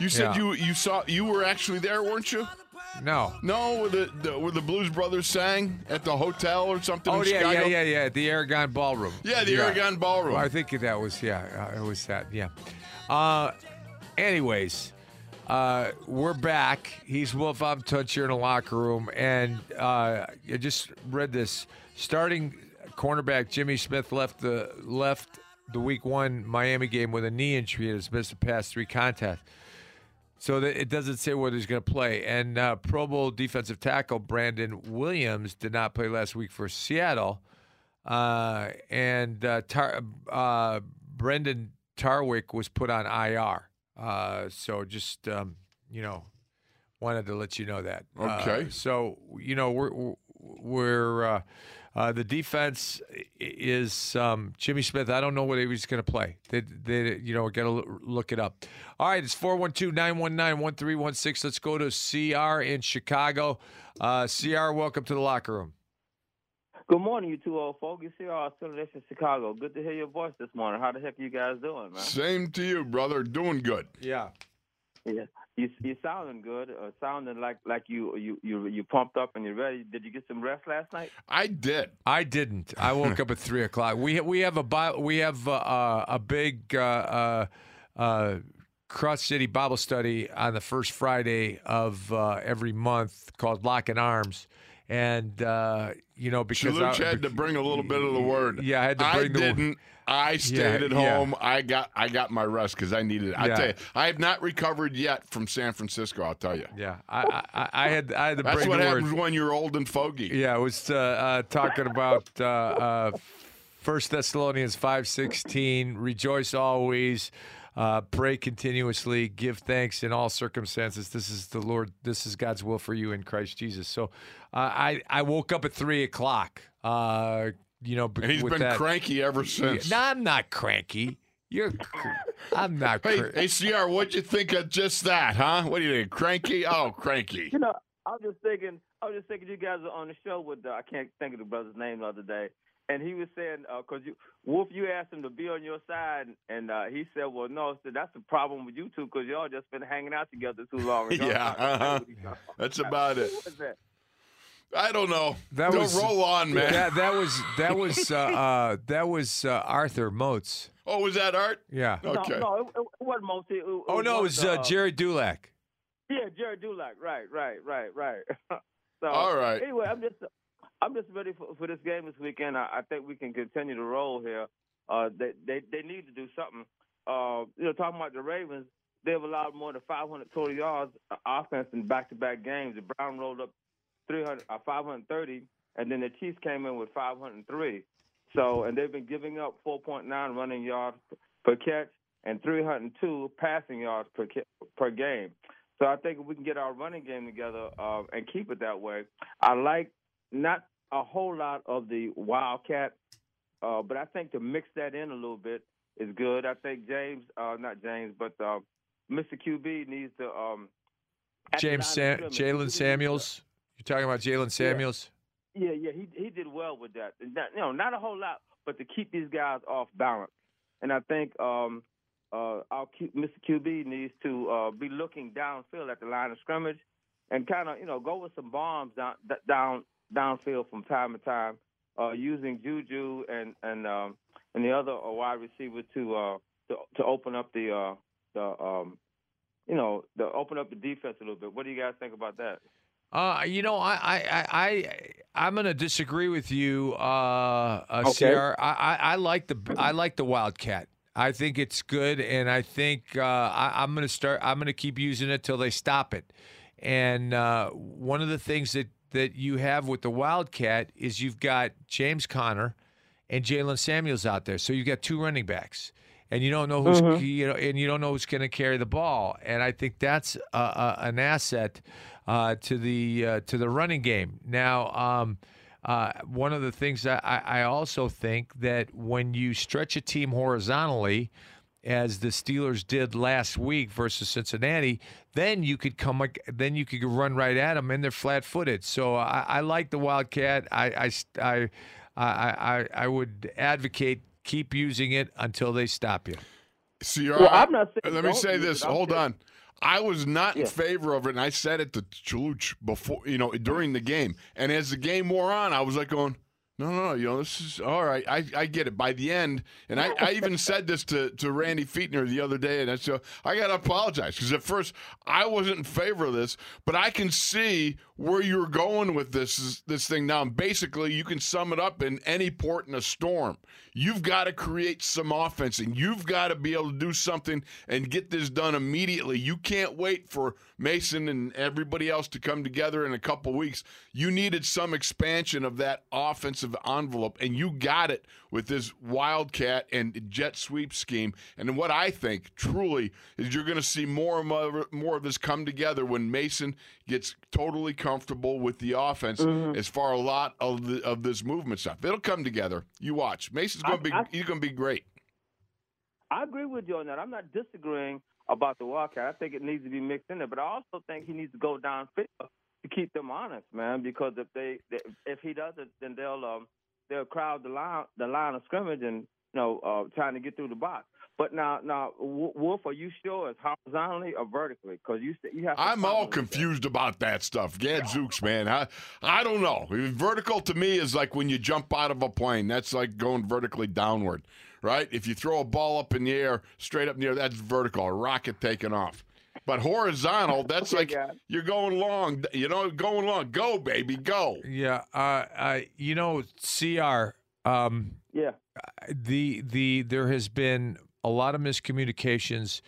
You said Yeah. you you saw you were actually there, weren't you? No. No, where the, the where the Blues Brothers sang at the hotel or something Oh in yeah, Chicago. yeah, yeah, yeah. The Aragon Ballroom. Yeah, the Aragon Ballroom. Well, I think that was yeah, uh, it was that. Yeah. Uh, anyways, uh, we're back. He's Wolf. I'm Tunch here in the locker room, and uh, I just read this. Starting cornerback Jimmy Smith left the left the Week One Miami game with a knee injury and has missed the past three contests. So that it doesn't say whether he's going to play. And uh, Pro Bowl defensive tackle Brandon Williams did not play last week for Seattle. Uh, and uh, Tar- uh, Brendan Tarwick was put on IR. Uh, so just um, you know, wanted to let you know that. Uh, Okay. so you know we're we're uh, the defense is um, Jimmy Smith. I don't know whether he's going to play. They, they you know got to look it up. All right, it's 412-919-1316. Let's go to CR in Chicago. Uh, CR, welcome to the locker room. Good morning, you two old folks. You see our affiliation in Chicago. Good to hear your voice this morning. How the heck are you guys doing, man? Same to you, brother. Doing good. Yeah. Yeah, you you sounding good. Uh, sounding like like you you you you pumped up and you're ready. Did you get some rest last night? I did. I didn't. I woke up at three o'clock. We we have a bi- we have uh, uh, a big uh, uh, uh, Cross City Bible Study on the first Friday of uh, every month called Lock and Arms, and uh, you know because Shaluch I- had to bring a little bit of the word. Yeah, I had to bring the word. didn't. I stayed Yeah, at yeah. home. I got I got my rest because I needed it. I Yeah. tell you, I have not recovered yet from San Francisco. I'll tell you. Yeah, I, I, I had I had to That's what happens word. when you're old and fogey. Yeah, I was uh, uh, talking about uh, uh, First Thessalonians five sixteen. Rejoice always, uh, pray continuously, give thanks in all circumstances. This is the Lord. This is God's will for you in Christ Jesus. So, uh, I I woke up at three o'clock. Uh, you know, And he's with been that. cranky ever since. No, I'm not cranky. You're. I'm not. Hey, cr- hey, CR, what'd you think of just that, huh? What do you think? Cranky? Oh, cranky. You know, I was just thinking. I was just thinking you guys were on the show with uh, I can't think of the brother's name the other day, and he was saying because you Wolf, you asked him to be on your side, and uh, he said, "Well, no, so that's the problem with you two because y'all just been hanging out together too long." Yeah, uh-huh. That's about it. That? I don't know. That Don't was- roll on, man. That that was that was uh, uh, that was uh, Arthur Motes. oh, was that art? Yeah. Okay. No, no, it, it wasn't Mosey. It, it Oh no, it was of uh, Gerry Dulac. Yeah, Gerry Dulac. Right, right, right, right. so, All right. Anyway, I'm just I'm just ready for, for this game this weekend. I, I think we can continue to roll here. Uh, they they they need to do something. Uh, you know, talking about the Ravens, they've allowed more than 500 total yards uh, offense in back-to-back games. The Brown rolled up 300, uh, 530, and then the Chiefs came in with 503. So, and they've been giving up 4.9 running yards per catch and 302 passing yards per per game. So I think if we can get our running game together uh, and keep it that way, I like not a whole lot of the wildcat, uh, but I think to mix that in a little bit is good. I think James, uh, not James, but uh, Mr. QB needs to. Um, James Sam- of scrimmage, he Jaylen Samuels. You're talking about Jaylen Samuels. Yeah, yeah, he he did well with that. That- you know, not a whole lot, but to keep these guys off balance. And I think um, uh, our Q, Mr. QB needs to uh, be looking downfield at the line of scrimmage, and kind of you know go with some bombs down down downfield from time to time, uh, using Juju and and um, and the other uh, wide receiver to uh, to to open up the uh, the um, you know to open up the defense a little bit. What do you guys think about that? Uh, you know, I, I, I, I I'm going to disagree with you, uh, uh Okay. CR. I, I, I like the, I like the Wildcat. I think it's good, and I think uh, I, I'm going to start. I'm going to keep using it till they stop it. And uh, one of the things that that you have with the Wildcat is you've got James Conner and Jaylen Samuels out there, so you've got two running backs. And you don't know who's you know, and you don't know who's going to carry the ball. And I think that's uh, uh, an asset uh, to the uh, to the running game. Now, um, uh, one of the things that I, I also think that when you stretch a team horizontally, as the Steelers did last week versus Cincinnati, then you could come, ag- then you could run right at them, and they're flat-footed. So I, I like the Wildcat. I, I, I, I, I, I would advocate keep using it until they stop you. CR, Well, I'm not saying let me say this. it. Hold saying- on. I was not in favor of it, and I said it to Chaluch before, you know, during the game. And as the game wore on, I was like going, no, no, no, you know, this is all right. I, I get it. By the end, and I, I even said this to, to Randy Fichtner the other day, and I said, I got to apologize because at first I wasn't in favor of this, but I can see where you're going with this this thing now. And basically, you can sum it up in any port in a storm. You've got to create some offense, and you've got to be able to do something and get this done immediately. You can't wait for Mason and everybody else to come together in a couple weeks. You needed some expansion of that offensive envelope, and you got it with this Wildcat and jet sweep scheme. And what I think truly is you're going to see more and more, more of this come together when Mason gets totally comfortable with the offense mm-hmm. as far a lot of the, of this movement stuff. It'll come together. You watch. Mason's going to be I- he's going to be great. I agree with you on that. I'm not disagreeing about the Wildcat. I think it needs to be mixed in there, but I also think he needs to go downfield to keep them honest, man. Because if they, if he doesn't, then they'll um, they'll crowd the line the line of scrimmage and you know uh, trying to get through the box. But now, now, Wolf, are you sure it's horizontally or vertically? Because you you have. I'm all with that. confused about that stuff. Gadzooks, man. I, I don't know. Vertical to me is like when you jump out of a plane. That's like going vertically downward, right? If you throw a ball up in the air, straight up in the air, that's vertical, a rocket taking off. But horizontal, that's like guys. you're going long. You know, going long. Go, baby, go. Yeah, uh, uh, you know, Cr. Um, Yeah. the the there has been a lot of miscommunications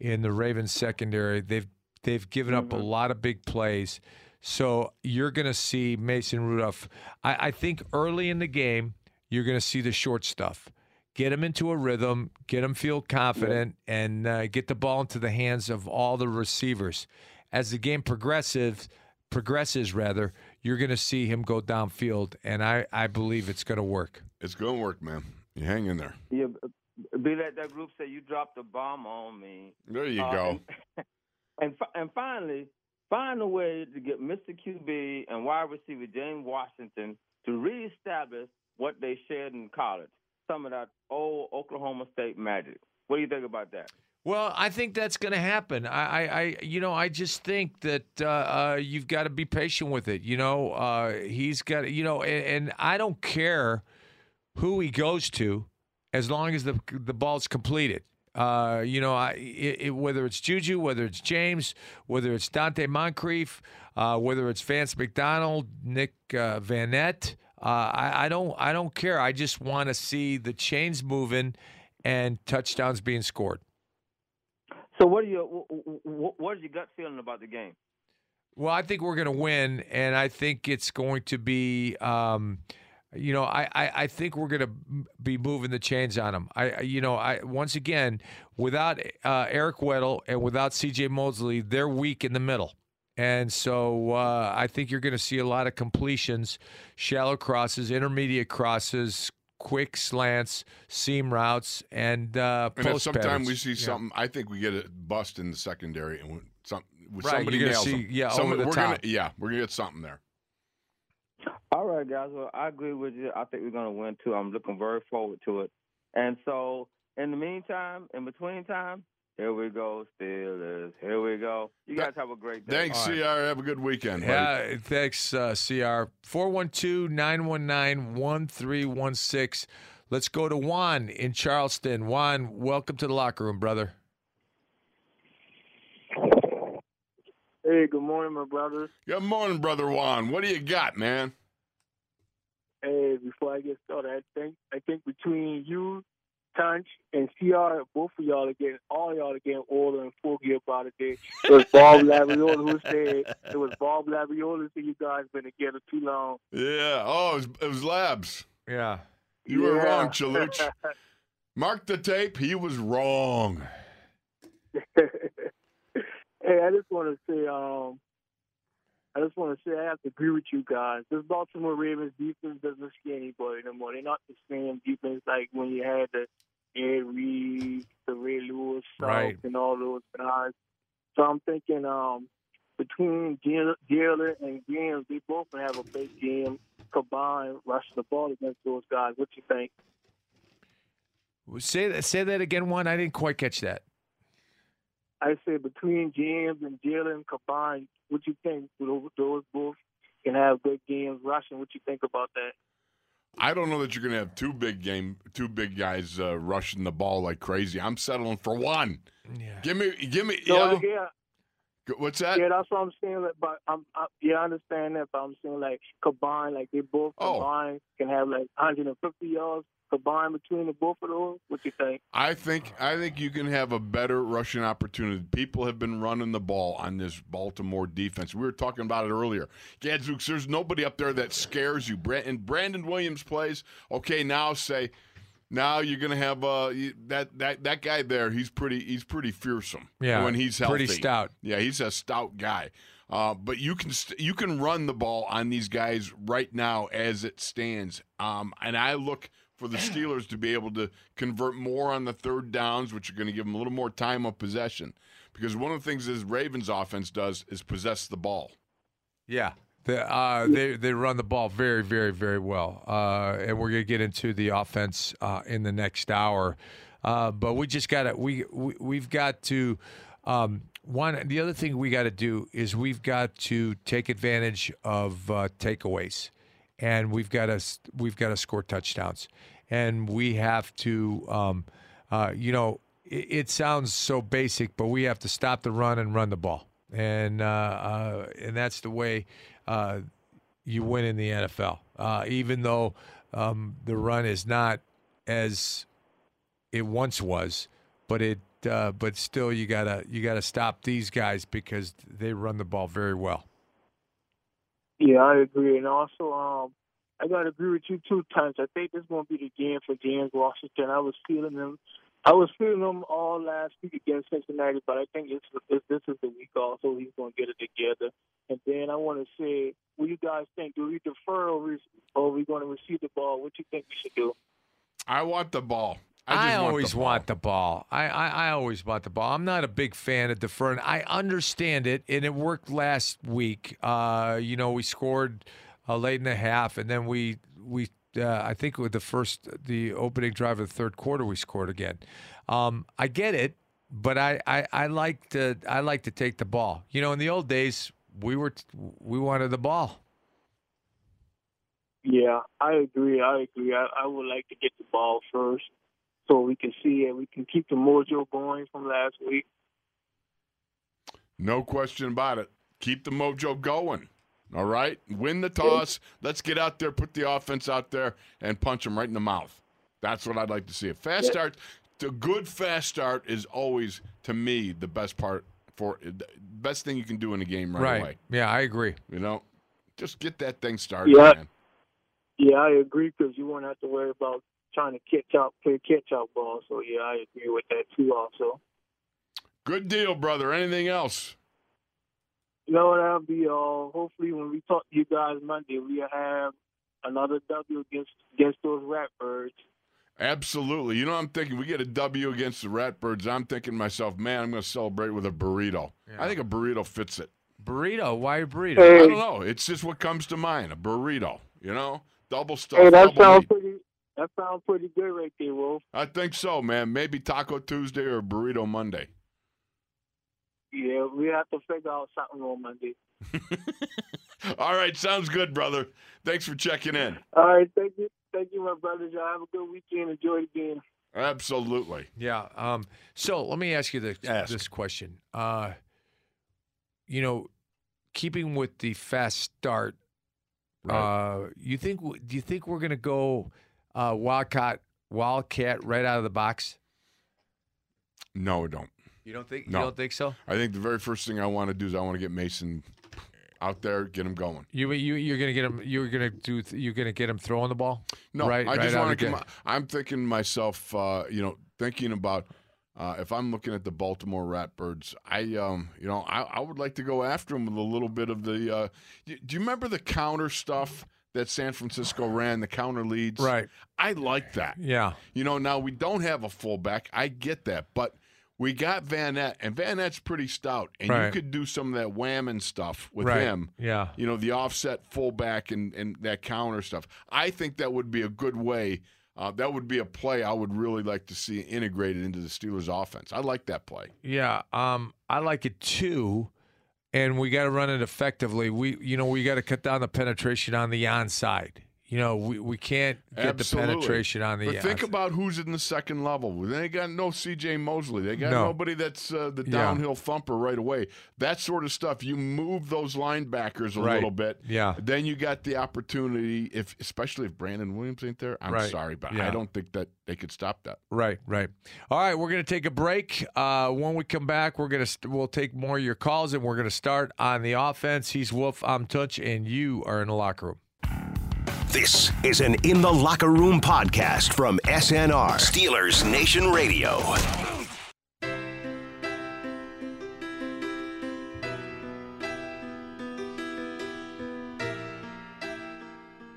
in the Ravens secondary. They've they've given up a lot of big plays. So you're going to see Mason Rudolph. I, I think early in the game, you're going to see the short stuff. Get him into a rhythm, get him feel confident, and uh, get the ball into the hands of all the receivers. As the game progresses, progresses rather, you're going to see him go downfield, and I, I believe it's going to work. It's going to work, man. You hang in there. Yeah. Be that that group say you dropped a bomb on me. There you Uh, go. And, and fi- and finally, find a way to get Mr. QB and wide receiver James Washington to reestablish what they shared in college. Some of that old Oklahoma State magic. What do you think about that? Well, I think that's going to happen. I, I, you know, I just think that uh, uh, you've got to be patient with it. You know, uh, he's got, you know, and, and I don't care who he goes to, as long as the the ball's completed. Uh, you know, I, it, it, whether it's Juju, whether it's James, whether it's Donte Moncrief, uh, whether it's Vance McDonald, Nick uh, Vannett, uh, I, I don't, I don't care. I just want to see the chains moving and touchdowns being scored. So, what are wh- what is your gut feeling about the game? Well, I think we're going to win, and I think it's going to be, um, you know, I, I, I think we're going to be moving the chains on them. I, I- you know, I once again, without uh, Eric Weddle and without C.J. Mosley, they're weak in the middle, and so uh, I think you're going to see a lot of completions, shallow crosses, intermediate crosses, quick slants, seam routes, and uh, And if post sometime patterns. we see Yeah. something, I think we get a bust in the secondary, and some, Right, somebody you're gonna nails see- them. yeah, Somebody- over the we're Gonna, yeah, we're gonna get something there. All right, guys. Well, I agree with you. I think we're going to win too. I'm looking very forward to it. And so, in the meantime, in between time, here we go, Steelers. Here we go. You guys have a great day. Thanks, CR. Have a good weekend. buddy. Yeah, thanks, uh, CR. 412 919 1316. Let's go to Juan in Charleston. Juan, welcome to the locker room, brother. Hey, good morning, my brothers. Good morning, brother Juan. What do you got, man? Hey, before I get started, I think I think between you, Tunch, and CR, both of y'all are getting all y'all are getting older and foggy about it. Day. It was Bob Laviola who said it was Bob Labriola said you guys been together too long. Yeah. Oh, it was, it was Labs. Yeah. You were wrong, Chaluch. Mark the tape. He was wrong. hey, I just want to say, um, I just want to say I have to agree with you guys. This Baltimore Ravens defense doesn't scare anybody anymore. They're not the same defense like when you had the Ed Reed, the Ray Lewis, South, Right. and all those guys. So I'm thinking um, between Giller and James, they both have a big game combined rushing the ball against those guys. What you think? Say that, say that again, Juan. I didn't quite catch that. I say between James and Jaylen combined, what you think? Those those both can have good games rushing. What you think about that? I don't know that you're going to have two big game, two big guys uh, rushing the ball like crazy. I'm settling for one. Yeah. Give me, give me. You No, know, yeah, what's that? yeah, that's what I'm saying. Like, but I'm, I, yeah, I understand that. But I'm saying like combined, like they both Oh. can have like 150 yards combined between the both of those. What you think? I think I think you can have a better rushing opportunity. People have been running the ball on this Baltimore defense. We were talking about it earlier. Gadzooks, there's nobody up there that scares you. And Brandon Williams plays. Okay, now say now you're gonna have uh that that that guy there. He's pretty he's pretty fearsome. Yeah, when he's healthy, pretty stout. Yeah, he's a stout guy. Uh, but you can st- you can run the ball on these guys right now as it stands. Um, and I look for the Steelers to be able to convert more on the third downs, which are going to give them a little more time of possession. Because one of the things this Ravens offense does is possess the ball. Yeah. The, uh, they they run the ball very very very well, uh, and we're gonna get into the offense uh, in the next hour. Uh, but we just got to we, we we've got to um, one. The other thing we got to do is we've got to take advantage of uh, takeaways, and we've got to we've got to score touchdowns. and we have to, um, uh, you know, it, it sounds so basic, but we have to stop the run and run the ball, and uh, uh, and that's the way uh, you win in the NFL. Uh, even though um, the run is not as it once was, but it uh, but still you gotta you gotta stop these guys because they run the ball very well. Yeah, I agree. And also, um, I got to agree with you two times. I think this is to be the game for James Washington. I was feeling them. I was feeling them all last week against Cincinnati, but I think it's, it's, this is the week also he's to get it together. And then I want to say, what do you guys think? Do we defer or, or are we going to receive the ball? What do you think we should do? I want the ball. I, I, just want always the want the ball. I, I, I always want the ball. I'm not a big fan of deferring. I understand it, and it worked last week. Uh, you know, we scored uh, late in the half, and then we we uh, I think with the first the opening drive of the third quarter we scored again. Um, I get it, but I, I, I like to I like to take the ball. You know, in the old days we were we wanted the ball. Yeah, I agree. I agree. I, I would like to get the ball first so we can see it. We can keep the mojo going from last week. No question about it. Keep the mojo going. All right? Win the toss. Let's get out there, put the offense out there, and punch them right in the mouth. That's what I'd like to see. A fast Yeah. start, the good fast start is always, to me, the best part for the best thing you can do in a game right, away. Yeah, I agree. You know, just get that thing started, Yeah. man. Yeah, I agree because you won't have to worry about trying to catch out, play catch up ball. So yeah, I agree with that too. Also, Good deal, brother. Anything else? you know that'll be all. Hopefully, when we talk to you guys Monday, we have another W against against those Ratbirds. Absolutely. You know, I'm thinking we get a W against the Ratbirds. I'm thinking to myself, man, I'm going to celebrate with a burrito. I think a burrito fits it. Burrito? Why a burrito? I don't know. It's just what comes to mind. A burrito, you know, double stuff. hey, that double sounds meat. pretty. That sounds pretty good right there, Wolf. I think so, man. Maybe Taco Tuesday or Burrito Monday. Yeah, we have to figure out something on Monday. All right, sounds good, brother. Thanks for checking in. All right, thank you, thank you, my brothers. Y'all have a good weekend. Enjoy the game. Absolutely. Yeah. Um, so let me ask you this, Ask. this question. Uh, you know, keeping with the fast start, Right. uh, you think do you think we're gonna go uh, wildcat wildcat right out of the box? No, I don't. You don't think? No. You don't think so? I think the very first thing I want to do is I want to get Mason out there, get him going. You you you're gonna get him. You're gonna do. You're gonna get him throwing the ball. No, right. I just right want to the come. out- I'm thinking myself, uh, you know, thinking about uh, if I'm looking at the Baltimore Ratbirds, I, um, you know, I, I would like to go after them with a little bit of the. Uh, do you remember the counter stuff that San Francisco ran? The counter leads, Right. I like that. Yeah. You know, now we don't have a fullback. I get that, but. We got Vannett, and Vannett's pretty stout, and you could do some of that whamming stuff with right. him Yeah. you know, the offset fullback and, and that counter stuff. I think that would be a good way. Uh, that would be a play I would really like to see integrated into the Steelers' offense. I like that play. Yeah, um, I like it too, and we got to run it effectively. We, you know, we got to cut down the penetration on the onside. You know, we, we can't get Absolutely. the penetration on the. But think onside. about who's in the second level. They got no C.J. Mosley. They got No. nobody that's uh, the Yeah. downhill thumper right away. That sort of stuff. You move those linebackers a Right. little bit. Yeah. Then you got the opportunity, if especially if Brandon Williams ain't there. I'm Right. sorry, but Yeah. I don't think that they could stop that. Right, right. All right, we're going to take a break. Uh, when we come back, we're to st- we'll take more of your calls, and we're going to start on the offense. He's Wolf, I'm Tunch, and you are in the locker room. This is an In the Locker Room podcast from SNR, Steelers Nation Radio.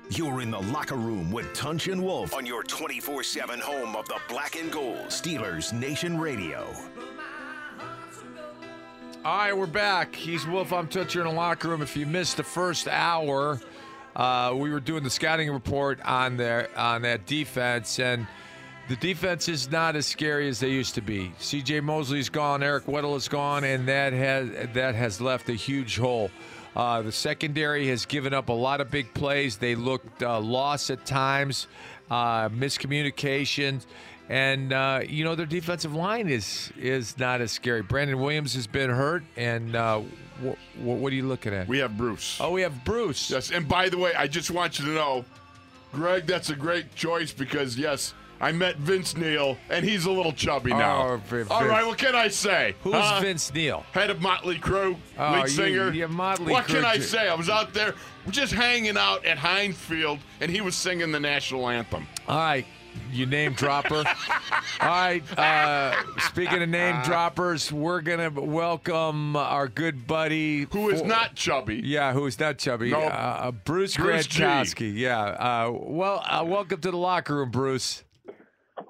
You're in the locker room with Tunch and Wolf on your 24 7 home of the black and gold, Steelers Nation Radio. All right, we're back. He's Wolf. I'm Toucher in the locker room. If you missed the first hour, uh, we were doing the scouting report on there on that defense, and the defense is not as scary as they used to be. C.J. Mosley's gone, Eric Weddle is gone, and that has that has left a huge hole. Uh, the secondary has given up a lot of big plays. They looked uh, lost at times, uh, miscommunications, and uh, you know their defensive line is is not as scary. Brandon Williams has been hurt, and uh, wh- wh- what are you looking at? We have Bruce. oh, we have Bruce. Yes, and by the way, I just want you to know, Greg, that's a great choice because yes, I met Vince Neil, and he's a little chubby now. Oh, Vin- All Vince. right, what can I say? Who's Huh? Vince Neil? Head of Motley Crue, Oh, lead singer. you Motley what Crue can I say? I was out there just hanging out at Heinz Field, and he was singing the national anthem. All right, you name dropper. All right, uh, speaking of name droppers, we're gonna welcome our good buddy Who is not chubby? Yeah, who is not chubby? No. Uh, Bruce, Bruce. Gradkowski. Yeah. Uh, well, uh, welcome to the locker room, Bruce.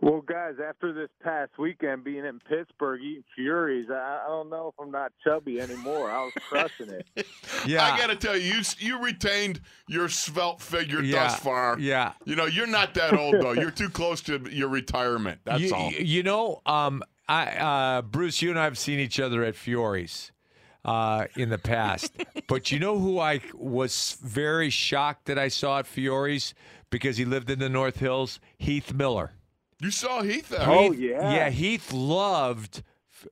Well, guys, after this past weekend being in Pittsburgh eating Fiore's, I, I don't know if I'm not chubby anymore. I was crushing it. Yeah. I got to tell you, you, you retained your svelte figure Yeah, thus far. yeah. You know, you're not that old, though. You're too close to your retirement. That's you, all. You know, um, I, uh, Bruce, you and I have seen each other at Fiore's. uh, in the past, but you know who I was very shocked that I saw at Fiore's because he lived in the North Hills? Heath Miller. You saw Heath there. Oh, Heath- yeah. yeah. Heath loved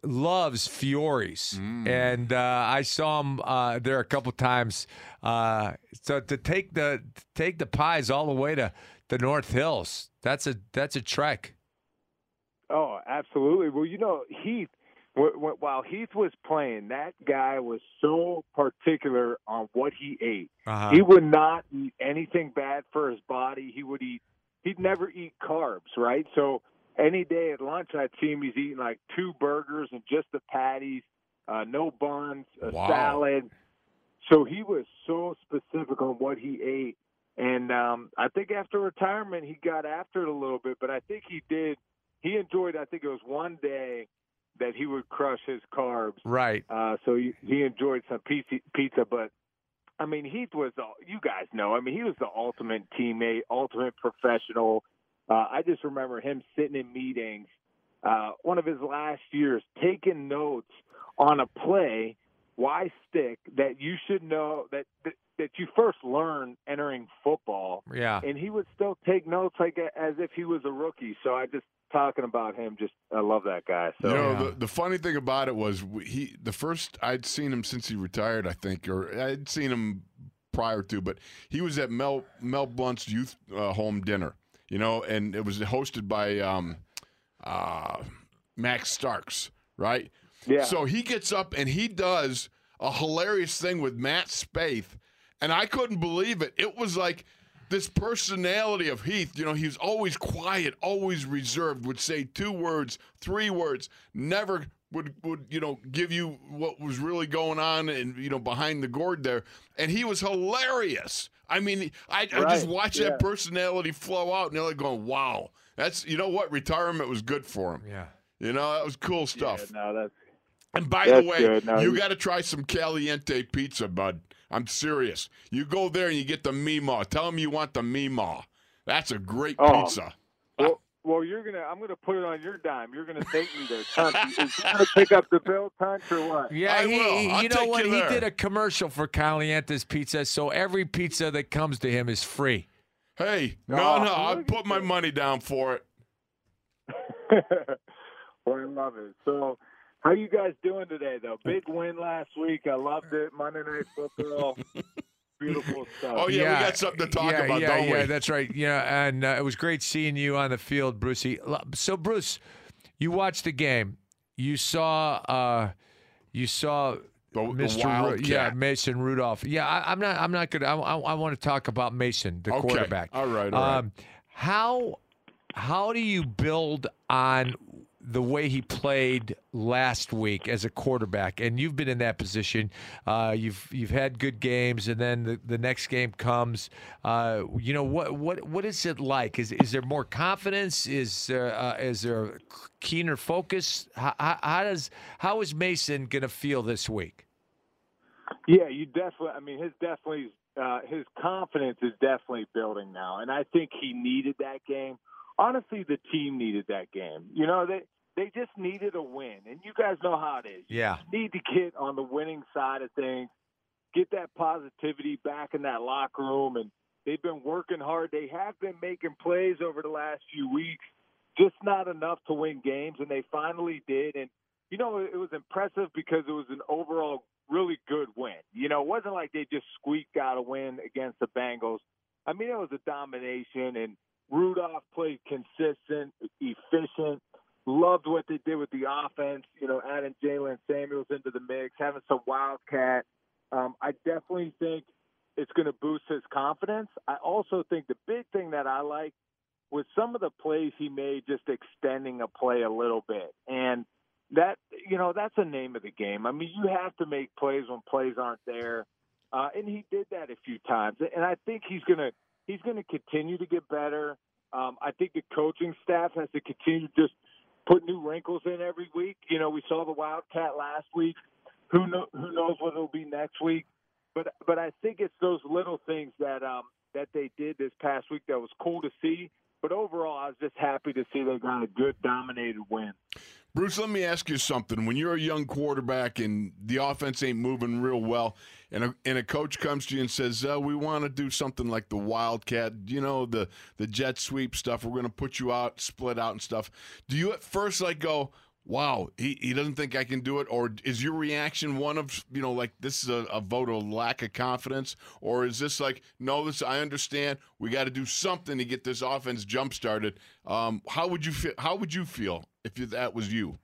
loves Fiore's, and uh, I saw him uh, there a couple times. Uh, so to take the to take the pies all the way to the North Hills, that's a that's a trek. Oh, absolutely. Well, you know, Heath, wh- wh- while Heath was playing, that guy was so particular on what he ate. Uh-huh. He would not eat anything bad for his body. He would eat. He'd never eat carbs, right? So any day at lunch, I'd see him. He's eating like two burgers and just the patties, uh, no buns, a Wow. salad. So he was so specific on what he ate, and um, I think after retirement, he got after it a little bit. But I think he did. He enjoyed. I think it was one day that he would crush his carbs. Right. Uh, so he, he enjoyed some pizza, pizza, but I mean, Heath was you guys know. I mean, he was the ultimate teammate, ultimate professional. Uh, I just remember him sitting in meetings, uh, one of his last years, taking notes on a play, Y stick that you should know that that, that you first learn entering football, Yeah. and he would still take notes like as if he was a rookie. So I just talking about him, just I love that guy. So You know, Yeah. the, the funny thing about it was he the first I'd seen him since he retired, I think, or I'd seen him prior to, but he was at Mel Mel Blunt's youth uh, home dinner, you know, and it was hosted by um, uh, Max Starks, right? yeah, So he gets up and he does a hilarious thing with Matt Spaeth, and I couldn't believe it. It was like this personality of Heath. You know, he was always quiet, always reserved. Would say two words, three words, never would would you know give you what was really going on and you know behind the gourd there. And he was hilarious. I mean, I, I just Right, watched yeah. that personality flow out, and they're like going, "Wow, that's you know what retirement was good for him." Yeah. You know, that was cool yeah, stuff. no, that's And by That's the way. No, you you- got to try some Caliente pizza, bud. I'm serious. You go there and you get the Mima. Tell them you want the Mima. That's a great Oh. pizza. Well, ah. well, you're gonna. I'm gonna put it on your dime. You're gonna take me there. Tunch, is you gonna pick up the bill, Tunch, or what? Yeah, I he, will. I'll you know take what? you he there. did a commercial for Caliente's Pizza, so every pizza that comes to him is free. Hey, no, Oh, no, I'll put my money down for it. well, I love it. So, how you guys doing today, though? Big win last week. I loved it. Monday Night Football. Beautiful stuff. Oh, yeah, we got something to talk yeah, about, yeah, don't yeah, we? that's right. Yeah, and uh, it was great seeing you on the field, Brucey. So, Bruce, you watched the game. You saw, uh, you saw The, the Mr. Ru- yeah, Mason Rudolph. Yeah, I, I'm not. I'm not good. I, I, I want to talk about Mason, the Okay. quarterback. All right, all right. Um, how how do you build on the way he played last week as a quarterback? And you've been in that position. Uh, you've you've had good games, and then the, the next game comes. Uh, you know what what what is it like? Is is there more confidence? Is uh, is there keener focus? How, how, how does how is Mason going to feel this week? Yeah, you definitely. I mean, his definitely uh, his confidence is definitely building now, and I think he needed that game. Honestly, the team needed that game. You know, they they just needed a win, and you guys know how it is. Yeah. You need to get on the winning side of things, get that positivity back in that locker room, and They've been working hard. They have been making plays over the last few weeks, just not enough to win games, and they finally did. And you know, it was impressive because it was an overall really good win. You know, it wasn't like they just squeaked out a win against the Bengals. I mean, it was a domination, and Rudolph played consistent, efficient. Loved what they did with the offense. You know, adding Jaylen Samuels into the mix, having some wildcat. Um, I definitely think it's going to boost his confidence. I also think the big thing that I like was some of the plays he made, just extending a play a little bit, and that you know that's the name of the game. I mean, you have to make plays when plays aren't there, uh, and he did that a few times. And I think he's gonna he's gonna continue to get better. Um, I think the coaching staff has to continue to just put new wrinkles in every week. You know, we saw the Wildcat last week. Who know, who knows what it'll be next week? But but I think it's those little things that um, that they did this past week that was cool to see. But overall, I was just happy to see they got a good dominated win. Bruce, let me ask you something. When you're a young quarterback and the offense ain't moving real well, and a, and a coach comes to you and says, uh, "We want to do something like the Wildcat, you know, the the jet sweep stuff. We're going to put you out, split out, and stuff." Do you at first like go, "Wow, he, he doesn't think I can do it," or is your reaction one of you know like this is a, a vote of lack of confidence, or is this like, "No, this I understand. We got to do something to get this offense jump started." Um, how would you feel? How would you feel if that was you?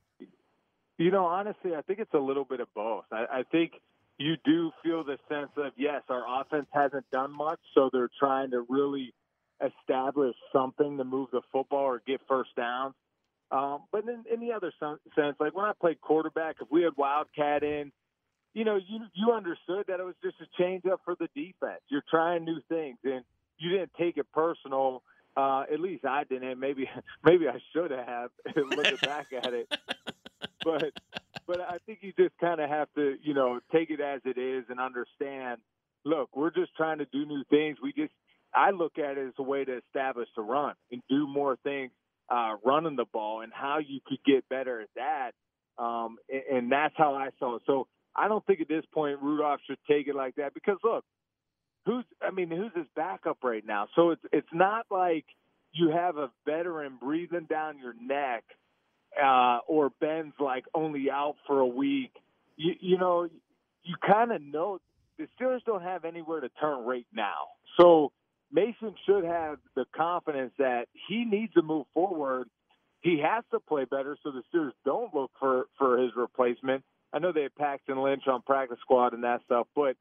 You know, honestly, I think it's a little bit of both. I, I think you do feel the sense of yes, our offense hasn't done much, so they're trying to really establish something to move the football or get first downs. Um, but in, in the other sense, like when I played quarterback, if we had Wildcat in, you know, you you understood that it was just a change up for the defense. You're trying new things, and you didn't take it personal. Uh, at least I didn't. Maybe maybe I should have looking back at it. But but I think you just kind of have to, you know, take it as it is and understand. Look, we're just trying to do new things. We just, I look at it as a way to establish the run and do more things uh, running the ball and how you could get better at that. Um, and, and that's how I saw it. So I don't think at this point Rudolph should take it like that because look, who's I mean, who's his backup right now? So it's it's not like you have a veteran breathing down your neck uh, or Ben's like only out for a week, you, you know, you kind of know the Steelers don't have anywhere to turn right now. So Mason should have the confidence that he needs to move forward. He has to play better so the Steelers don't look for, for his replacement. I know they have Paxton Lynch on practice squad and that stuff, but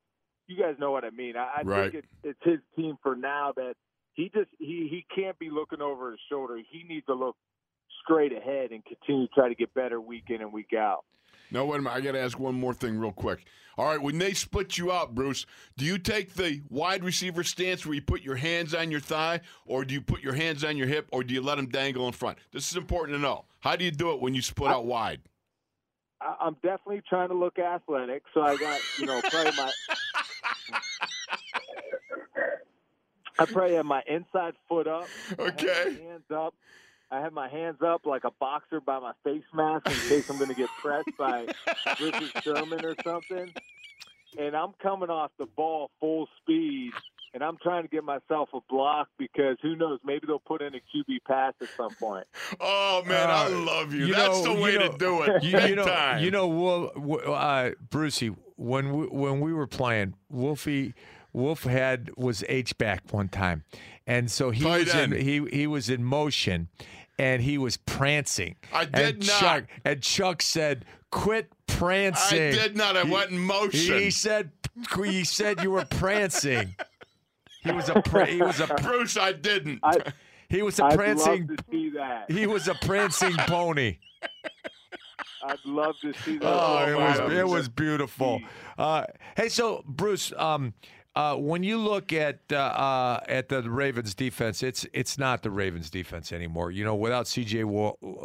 you guys know what I mean. I, I right. think it, it's his team for now that he just he he can't be looking over his shoulder. He needs to look straight ahead and continue to try to get better week in and week out. No, wait a minute. I got to ask one more thing real quick. All right, when they split you out, Bruce, do you take the wide receiver stance where you put your hands on your thigh, or do you put your hands on your hip, or do you let them dangle in front? This is important to know. How do you do it when you split I, out wide? I'm definitely trying to look athletic, so I got you know probably my. I probably have my inside foot up. Okay. hands up. I have my hands up like a boxer by my face mask in case I'm going to get pressed by Richard Sherman or something. And I'm coming off the ball full speed, and I'm trying to get myself a block because who knows? Maybe they'll put in a QB pass at some point. Oh man, uh, I love you. you That's know, the way you know, to do it. You, you know, time. you know, Wolf, uh, Brucey, when we, when we were playing, Wolfie. Wolf had was H back one time, and so he Tight was in he he was in motion, and he was prancing. I did and not. Chuck, and Chuck said, "Quit prancing." I did not. I went in motion. He said, "He said you were prancing." He was a pra- he was a Bruce, I didn't. I, he was a I'd prancing love to see that. he was a prancing pony. I'd love to see that. Oh, it was it was beautiful. Uh, hey, so Bruce, um, uh, when you look at uh, uh, at the Ravens defense, it's it's not the Ravens defense anymore. You know, without C.J.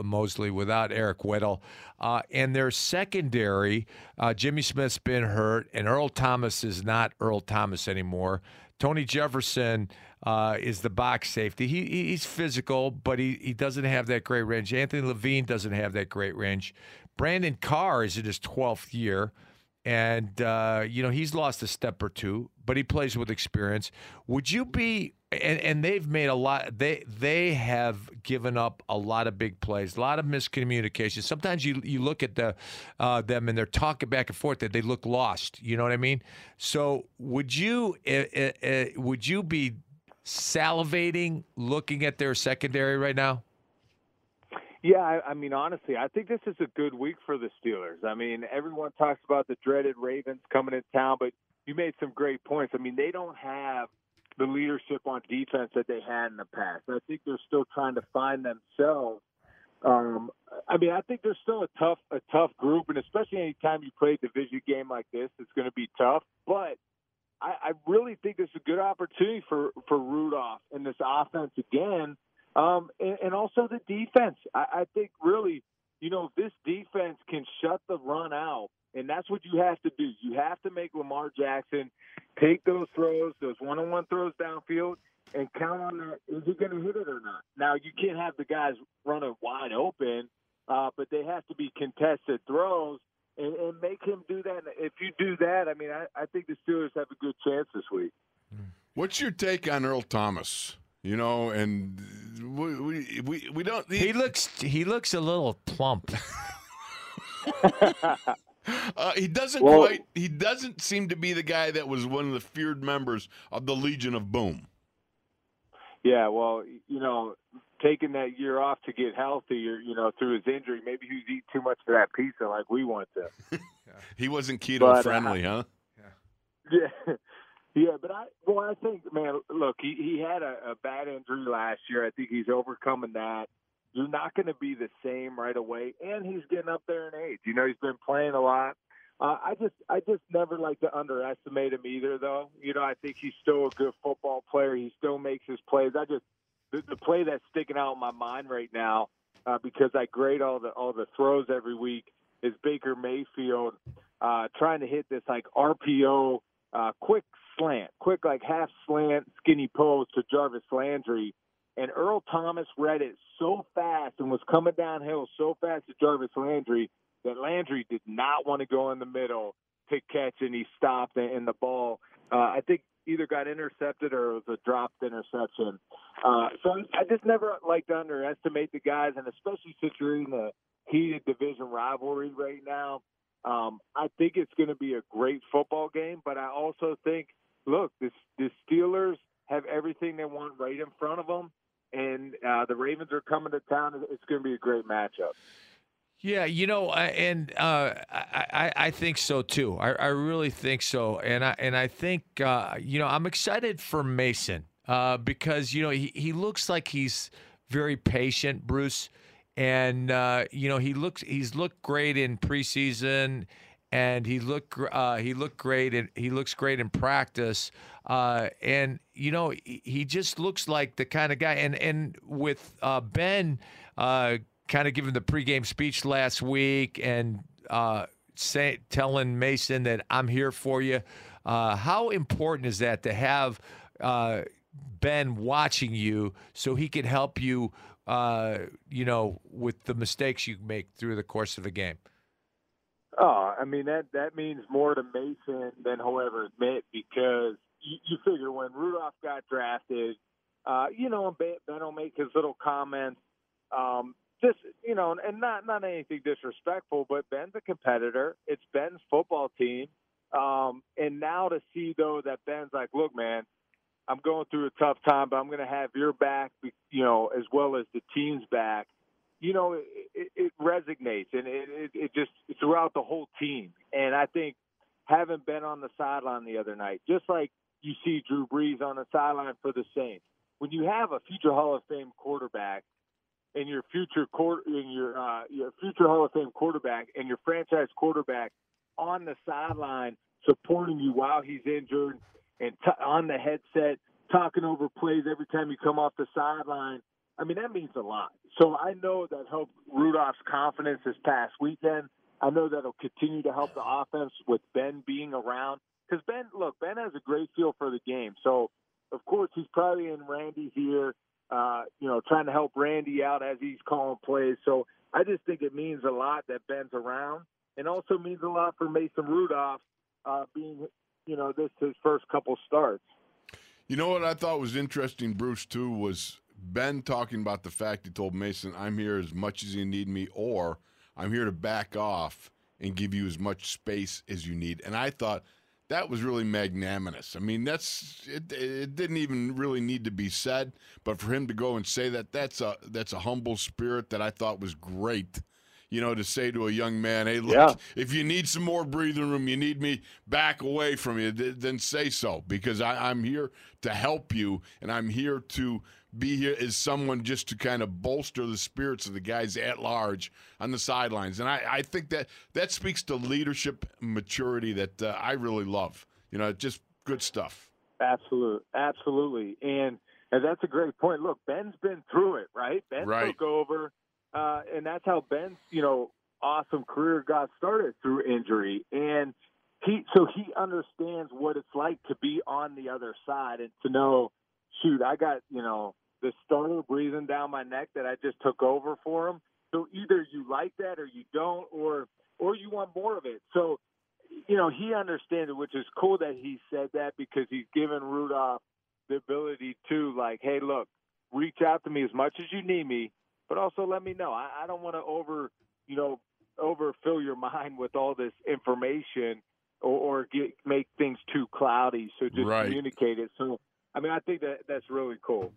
Mosley, without Eric Weddle, uh, and their secondary, uh, Jimmy Smith's been hurt, and Earl Thomas is not Earl Thomas anymore. Tony Jefferson uh, is the box safety. He he's physical, but he he doesn't have that great range. Anthony Levine doesn't have that great range. Brandon Carr is in his twelfth year. And uh, you know he's lost a step or two, but he plays with experience. Would you be? And, and they've made a lot. They they have given up a lot of big plays, a lot of miscommunication. Sometimes you you look at the uh, them and they're talking back and forth that they look lost. You know what I mean? So would you uh, would you be salivating looking at their secondary right now? Yeah, I, I mean, honestly, I think this is a good week for the Steelers. I mean, everyone talks about the dreaded Ravens coming in town, but you made some great points. I mean, they don't have the leadership on defense that they had in the past. I think they're still trying to find themselves. Um, I mean, I think they're still a tough, a tough group, and especially anytime you play a division game like this, it's going to be tough. But I, I really think this is a good opportunity for for Rudolph and this offense again um, and, and also the defense. I, I think really, you know, this defense can shut the run out, and that's what you have to do. You have to make Lamar Jackson take those throws, those one-on-one throws downfield, and count on that. Is he going to hit it or not? Now you can't have the guys running wide open, uh, but they have to be contested throws. And, and make him do that. If you do that, I mean, I, I think the Steelers have a good chance this week. What's your take on Earl Thomas? You know, and we we we, we don't. He looks he looks a little plump. Uh, he doesn't Well- quite. He doesn't seem to be the guy that was one of the feared members of the Legion of Boom. Yeah, well, you know, taking that year off to get healthy, or you know, through his injury, maybe he was eating too much of that pizza like we want to. He wasn't keto But, uh, friendly, huh? Yeah, yeah, but I, well, I think, man, look, he he had a, a bad injury last year. I think he's overcoming that. You're not going to be the same right away, and he's getting up there in age. You know, he's been playing a lot. Uh, I just, I just never like to underestimate him either, though. You know, I think he's still a good football player. He still makes his plays. I just, the, the play that's sticking out in my mind right now, uh, because I grade all the all the throws every week, is Baker Mayfield uh, trying to hit this like RPO uh, quick slant, quick like half slant, skinny post to Jarvis Landry. And Earl Thomas read it so fast and was coming downhill so fast to Jarvis Landry that Landry did not want to go in the middle to catch, and he stopped, and the ball, uh, I think, either got intercepted or it was a dropped interception. Uh, so I just never like to underestimate the guys, and especially since you're in a heated division rivalry right now. Um, I think it's going to be a great football game, but I also think, look, the, Steelers have everything they want right in front of them, and uh, the Ravens are coming to town. It's going to be a great matchup. Yeah, you know, and uh, I, I I think so too. I, I really think so, and I and I think uh, you know I'm excited for Mason uh, because you know he, he looks like he's very patient, Bruce, and uh, you know he looks he's looked great in preseason, and he looked uh, he looked great and he looks great in practice, uh, and you know he, just looks like the kind of guy, and and with uh, Ben. Uh, kind of giving the pregame speech last week and uh, say, telling Mason that I'm here for you. Uh, how important is that to have Ben watching you so he can help you, you know, with the mistakes you make through the course of a game? Oh, I mean that that means more to Mason than he'll ever admit because you, you figure when Rudolph got drafted, uh, you know, Ben, Ben will make his little comments. Um, just you know, and not not anything disrespectful, but Ben's a competitor. It's Ben's football team, um, and now to see though that Ben's like, look, man, I'm going through a tough time, but I'm going to have your back, you know, as well as the team's back. You know, it, it, it resonates, and it, it, it just throughout the whole team. And I think having been on the sideline the other night, just like you see Drew Brees on the sideline for the Saints, when you have a future Hall of Fame quarterback and your future court in your uh, your future Hall of Fame quarterback and your franchise quarterback on the sideline supporting you while he's injured and t- on the headset talking over plays every time you come off the sideline. I mean that means a lot. So I know that helped Rudolph's confidence this past weekend. I know that'll continue to help the offense with Ben being around because Ben, look, Ben has a great feel for the game. So of course he's probably in Randy's ear uh, you know, trying to help Randy out as he's calling plays. So I just think it means a lot that Ben's around. and also means a lot for Mason Rudolph uh, being, you know, this his first couple starts. You know what I thought was interesting, Bruce, too, was Ben talking about the fact he told Mason, I'm here as much as you need me, or I'm here to back off and give you as much space as you need. And I thought that was really magnanimous. I mean, that's it, it didn't even really need to be said, but for him to go and say that, that's a that's a humble spirit that I thought was great. You know, to say to a young man, "Hey, look, Yeah. if you need some more breathing room, you need me back away from you, th- then say so because I, I'm here to help you, and I'm here to be here as someone just to kind of bolster the spirits of the guys at large on the sidelines. And I, I think that that speaks to leadership maturity that uh, I really love. You know, just good stuff. Absolutely, absolutely, and and that's a great point. Look, Ben's been through it, right? Ben Right. took over, uh, and that's how Ben's you know awesome career got started through injury, and he so he understands what it's like to be on the other side and to know, shoot, I got you know the starter breathing down my neck that I just took over for him. So either you like that or you don't, or or you want more of it. So you know, he understands it, which is cool that he said that because he's given Rudolph the ability to, like, hey, look, reach out to me as much as you need me, but also let me know. I, I don't want to over, you know, overfill your mind with all this information or, or get make things too cloudy. So just Right. communicate it. So, I mean, I think that that's really cool.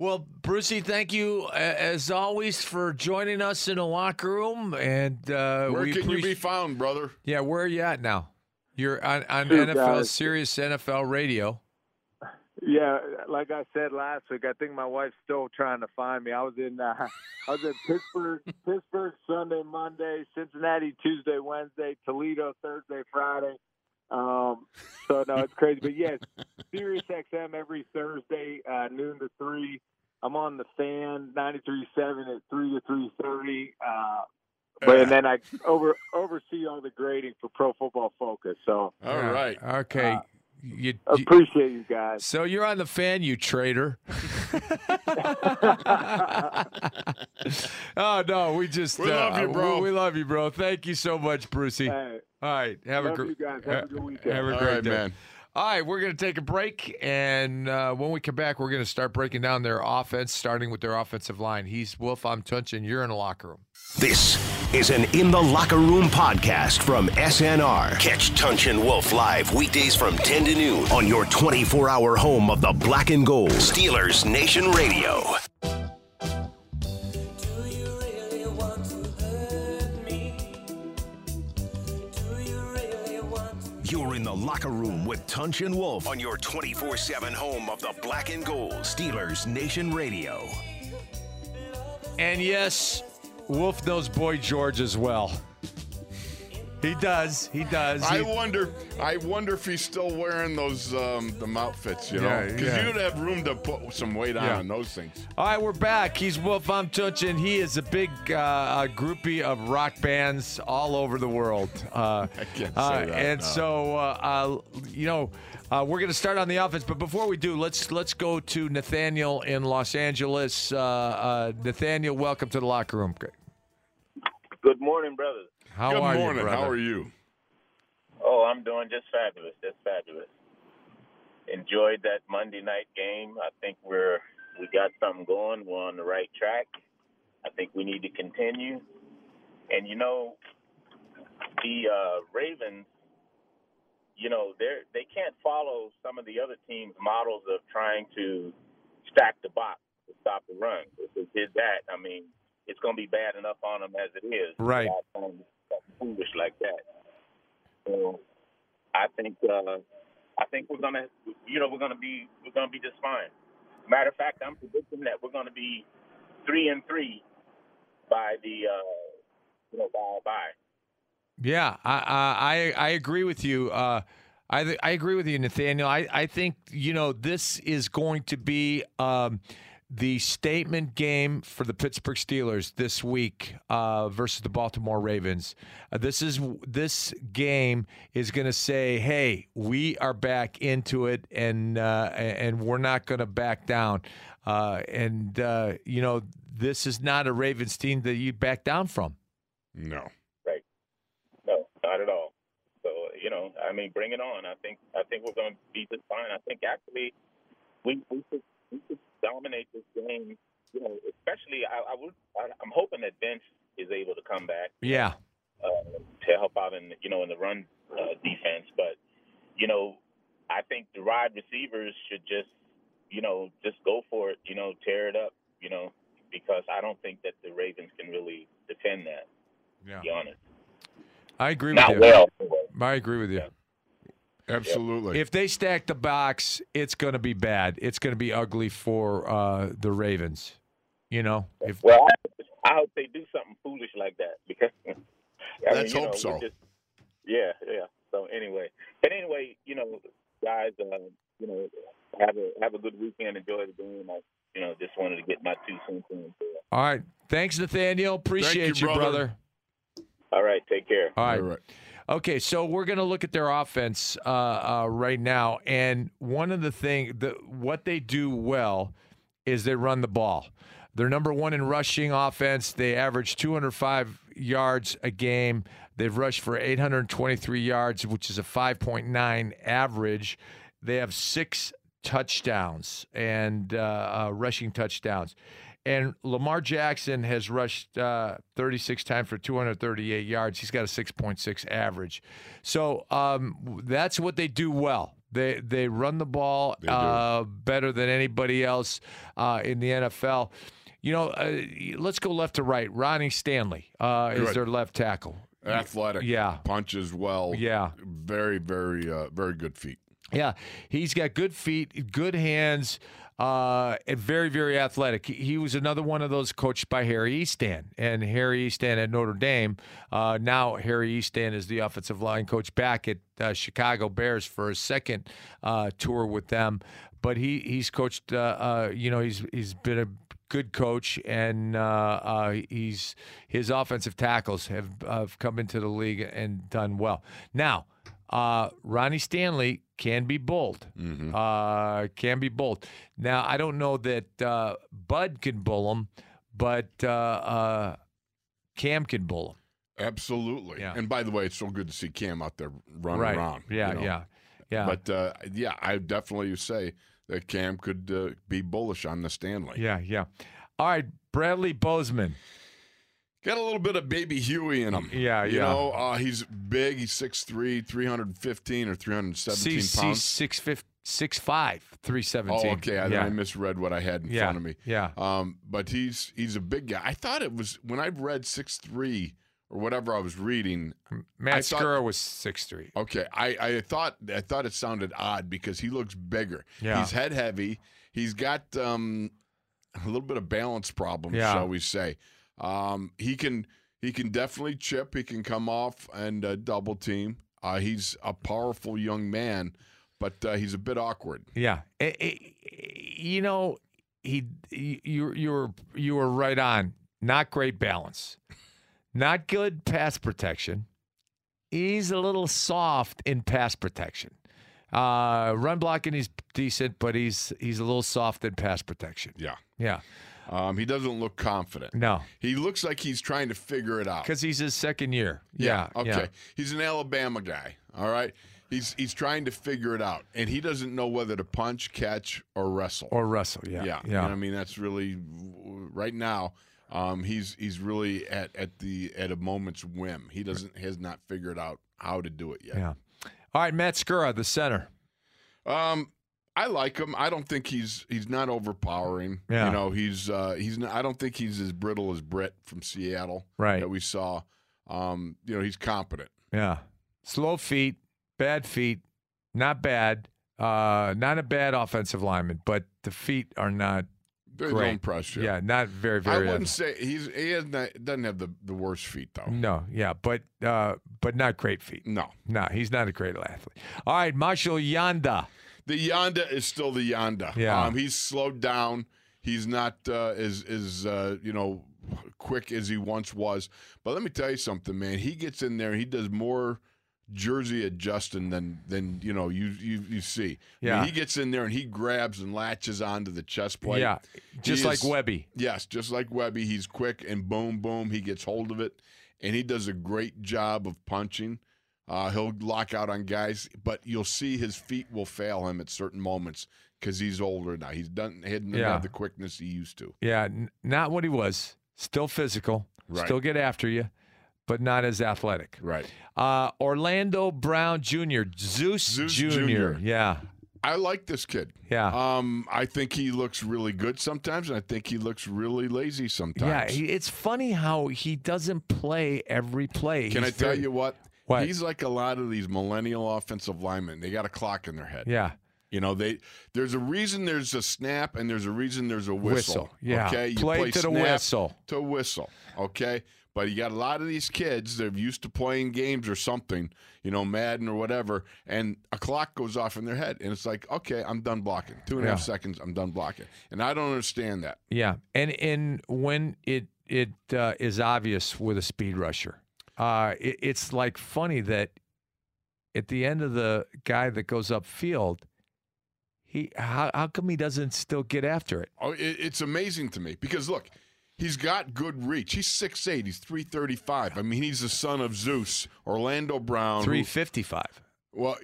Well, Brucey, thank you as always for joining us in the locker room. And uh, Where we can you be found, brother? Yeah, where are you at now? You're on, on Shoot, NFL, guys. Sirius NFL Radio. Yeah, like I said last week, I think my wife's still trying to find me. I was in uh, I was in Pittsburgh, Pittsburgh Sunday, Monday, Cincinnati Tuesday, Wednesday, Toledo Thursday, Friday. Um, so no, it's crazy, but yes, Sirius XM every Thursday, uh, noon to three. I'm on the fan ninety three seven at three to three thirty. Uh, but and then I over oversee all the grading for Pro Football Focus. So all right, Yeah. Okay. Uh, you, you- appreciate you guys. so you're on the fan, you traitor. oh no, we just We love uh, you, bro. We, we love you, bro. Thank you so much, Brucey. Hey, All right, have a love great guys. Have a good weekend. Have a All great right, day. man. All right, we're going to take a break, and uh, when we come back, we're going to start breaking down their offense, starting with their offensive line. He's Wolf. I'm Tunch, and you're in the locker room. This is an In the Locker Room podcast from SNR. Catch Tunch and Wolf live weekdays from 10 to noon on your 24 hour home of the black and gold. Steelers Nation Radio. In the locker room with Tunch and Wolf on your 24 7 home of the black and gold. Steelers Nation Radio. And yes, Wolf knows Boy George as well. He does. He does. I He- wonder. I wonder if he's still wearing those um, them outfits. You know, Yeah, because yeah. you'd have room to put some weight on Yeah. on those things. All right, we're back. He's Wolf. I'm Tunch, and he is a big uh, groupie of rock bands all over the world. Uh, I can't say uh, that, And no. so, uh, uh, you know, uh, we're going to start on the offense. But before we do, let's let's go to Nathaniel in Los Angeles. Uh, uh, Nathaniel, welcome to the locker room. Good morning, brothers. How Good are morning. you, brother? How are you? Oh, I'm doing just fabulous, just fabulous. Enjoyed that Monday night game. I think we're we got something going. We're on the right track. I think we need to continue. And you know, the uh, Ravens, you know, they're they can't follow some of the other teams' models of trying to stack the box to stop the run. If they did that, I mean, it's going to be bad enough on them as it is. Right. Foolish like that. So I think uh, I think we're gonna you know we're gonna be we're gonna be just fine. Matter of fact, I'm predicting that we're gonna be three and three by the uh, you know by by. Yeah, I I I agree with you. Uh, I I agree with you, Nathaniel. I I think you know this is going to be um, the statement game for the Pittsburgh Steelers this week uh, versus the Baltimore Ravens. Uh, this is this game is going to say, "Hey, we are back into it, and uh, and we're not going to back down." Uh, and uh, you know, this is not a Ravens team that you back down from. No. Right. No, not at all. So you know, I mean, bring it on. I think I think we're going to be just fine. I think actually we we could we could dominate this game. You know, especially I, I would I, I'm hoping that Vince is able to come back Yeah. uh, to help out in you know in the run uh, defense. But you know, I think the wide receivers should just you know just go for it. You know, tear it up. You know, because I don't think that the Ravens can really defend that. Yeah. To be honest, I agree not with you. well. I agree with you. Absolutely. If they stack the box, it's going to be bad. It's going to be ugly for uh, the Ravens. You know, if Well, I, I hope they do something foolish like that because I Let's mean, hope know, so. Just, yeah, yeah. So anyway, but anyway, you know, guys, uh, you know, have a have a good weekend. Enjoy the game. I, you know, just wanted to get my two cents in. all right, thanks, Nathaniel. Appreciate you, you, brother. All right, take care. All right. All right. Okay, so we're going to look at their offense uh, uh, right now, and one of the thing, the what they do well is they run the ball. They're number one in rushing offense. They average 205 yards a game. They've rushed for 823 yards, which is a 5.9 average. They have six touchdowns and uh, uh, rushing touchdowns. And Lamar Jackson has rushed uh, 36 times for 238 yards. He's got a 6.6 average. So um, that's what they do well. They they run the ball uh, better than anybody else uh, in the NFL. You know, uh, let's go left to right. Ronnie Stanley uh, is Good. their left tackle. Athletic. Yeah. Punches well. Yeah. Very, very, uh, very good feet. Yeah, he's got good feet, good hands, uh, and very, very athletic. He, was another one of those coached by Harry Hiestand, and Harry Hiestand at Notre Dame. Uh, now Harry Hiestand is the offensive line coach back at uh, Chicago Bears for a second uh, tour with them. But he he's coached. Uh, uh, you know, he's he's been a good coach, and uh, uh, he's his offensive tackles have, have come into the league and done well. Now, uh, Ronnie Stanley can be bold. Uh, can be bold. Now, I don't know that uh, Bud can bull him, but uh, uh, Cam can bull him. Absolutely. Yeah. And by the way, it's so good to see Cam out there running right? around. Yeah, you know. yeah, yeah. But uh, yeah, I definitely say that Cam could uh, be bullish on the Stanley. yeah, yeah. All right, Bradley Bozeman. Got a little bit of baby Huey in him. Yeah, you yeah. know, uh, he's big. He's 6'3", 315 or 317 CC pounds. six fif- six five three seventeen. Oh, okay. I, yeah. I misread what I had in Yeah, front of me. yeah. Um, but he's he's a big guy. I thought it was when I read six three or whatever I was reading. Matt Skura was six three. Okay, I, I thought I thought it sounded odd because he looks bigger. Yeah. He's head heavy. He's got um, a little bit of balance problems, Yeah. shall we say? Um, he can he can definitely chip. He can come off and uh, double team. Uh, he's a powerful young man, but uh, he's a bit awkward. Yeah, Eh, eh, you know, he you you were you were right on. Not great balance, not good pass protection. He's a little soft in pass protection. Uh, run blocking he's decent, but he's he's a little soft in pass protection. Yeah. Yeah, Um, he doesn't look confident. no, He looks like he's trying to figure it out. because he's his second year. Yeah, Okay. yeah. He's an Alabama guy. All right. He's he's trying to figure it out, and he doesn't know whether to punch, catch, or wrestle. Or Russell. Yeah, yeah. yeah. I mean, that's really right now. Um, he's he's really at at the at a moment's whim. He doesn't has not figured out how to do it yet. yeah. All right, Matt Skura, the center. Um, I like him. I don't think he's he's not overpowering. Yeah. You know, he's uh, he's not, I don't think he's as brittle as Britt from Seattle Right. that we saw. Um, you know, he's competent. Yeah. Slow feet, bad feet, not bad. Uh, not a bad offensive lineman, but the feet are not They great. don't impress you. Yeah, not very, very. I wouldn't say he's he not, doesn't have the, the worst feet though. no, yeah, but uh, but not great feet. No, No, he's not a great athlete. All right, Marshall Yanda. The Yanda is still the Yanda. Yeah. um, he's slowed down. He's not uh, as as uh, you know quick as he once was. But let me tell you something, man. He gets in there. He does more jersey adjusting than than you know you you, you see. I mean, Yeah. he gets in there and he grabs and latches onto the chest plate. Yeah, just He like is- Webby. Yes, just like Webby, he's quick and boom, boom, he gets hold of it, and he does a great job of punching. Uh, he'll lock out on guys, but you'll see his feet will fail him at certain moments because he's older now. He's done. He doesn't Yeah. have the quickness he used to. Yeah, n- not what he was. Still physical. Right. Still get after you, but not as athletic. Right. Uh, Orlando Brown Jr. Zeus, Zeus Jr. Jr.. Yeah. I like this kid. Yeah. Um, I think he looks really good sometimes, and I think he looks really lazy Yeah, sometimes. he, it's funny how he doesn't play every play. Can I tell very- you what? What? He's like a lot of these millennial offensive linemen. They got a clock in their head. Yeah. You know, they there's a reason there's a snap and there's a reason there's a whistle. Whistle, yeah. Okay. You Play to the whistle. To whistle. Okay. But you got a lot of these kids that are used to playing games or something, you know, Madden or whatever, and a clock goes off in their head. And it's like, okay, I'm done blocking. Two and a half Yeah. seconds, I'm done blocking. And I don't understand that. Yeah, and and when it it uh, is obvious with a speed rusher, uh, it, it's like funny that at the end of the guy that goes upfield, he how how come he doesn't still get after it? Oh, it, it's amazing to me because look, he's got good reach. He's 6'8", he's 335. I mean, he's the son of Zeus, Orlando Brown. who- Three fifty five. Well,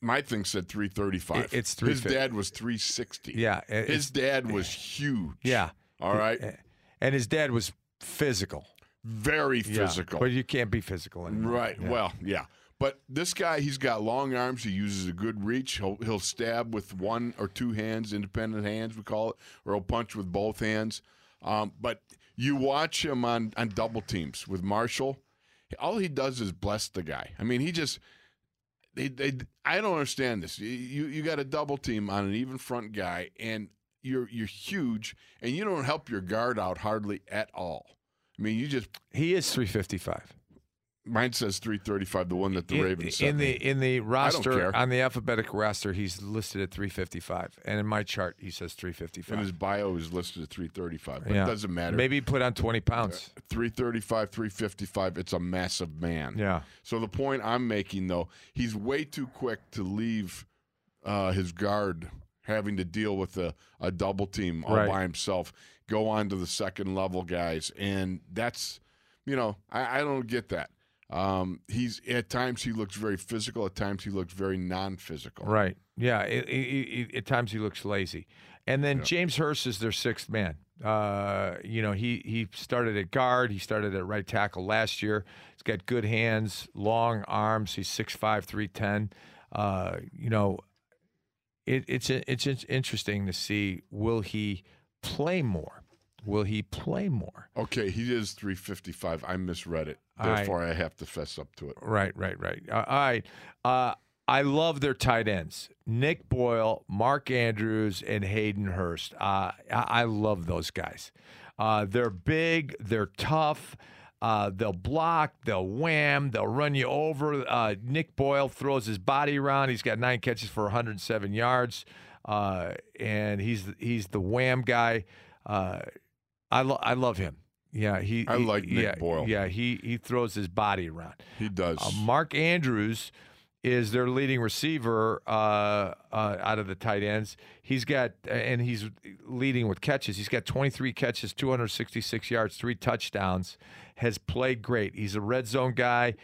my thing said 335. It- it's His dad was 360. Yeah, it- His dad was huge. Yeah, All right. and his dad was physical. Very Yeah, physical. but you can't be physical anymore. Right. Yeah. Well, yeah. But this guy, he's got long arms. He uses a good reach. He'll he'll stab with one or two hands, independent hands, we call it, or he'll punch with both hands. Um, but you watch him on on double teams with Marshall. All he does is bless the guy. I mean, he just they, they I don't understand this. You you got a double team on an even front guy, and you're you're huge, and you don't help your guard out hardly at all. I mean, you just he is three fifty five. Mine says 335, the one that the in, Ravens in me. the in the roster on the alphabetic roster, he's listed at 355, and in my chart, he says In 355. his bio is listed at 335, but Yeah. it doesn't matter. Maybe he put on 20 pounds. 335, 355, it's a massive man. Yeah. So the point I'm making, though, he's way too quick to leave uh, his guard having to deal with a, a double team all Right. by himself, go on to the second level guys. And that's, you know, I, I don't get that. Um, he's at times he looks very physical. At times he looks very non-physical. Right. Yeah. It, it, it, at times he looks lazy. And then Yeah. James Hurst is their sixth man. Uh, you know, he he started at guard. He started at right tackle last year. He's got good hands, long arms. He's 6'5", 310. Uh, you know, it, it's it's it's interesting to see will he play more? Will he play more? Okay, he is 355. I misread it. Therefore, I have to fess up to it. Right, right, right. Uh, all right. Uh, I love their tight ends Nick Boyle, Mark Andrews, and Hayden Hurst. Uh, I, I love those guys. Uh, they're big, they're tough. Uh, they'll block, they'll wham, they'll run you over. Uh, Nick Boyle throws his body around. He's got nine catches for 107 yards, uh, and he's he's the wham guy. Uh, I lo- I love him. Yeah, he. I he- like Nick yeah, Boyle. Yeah, he he throws his body around. He does. Uh, Mark Andrews is their leading receiver uh, uh, out of the tight ends. He's got, and he's leading with catches. He's got 23 catches, 266 yards, three touchdowns. Has played great. He's a red zone guy.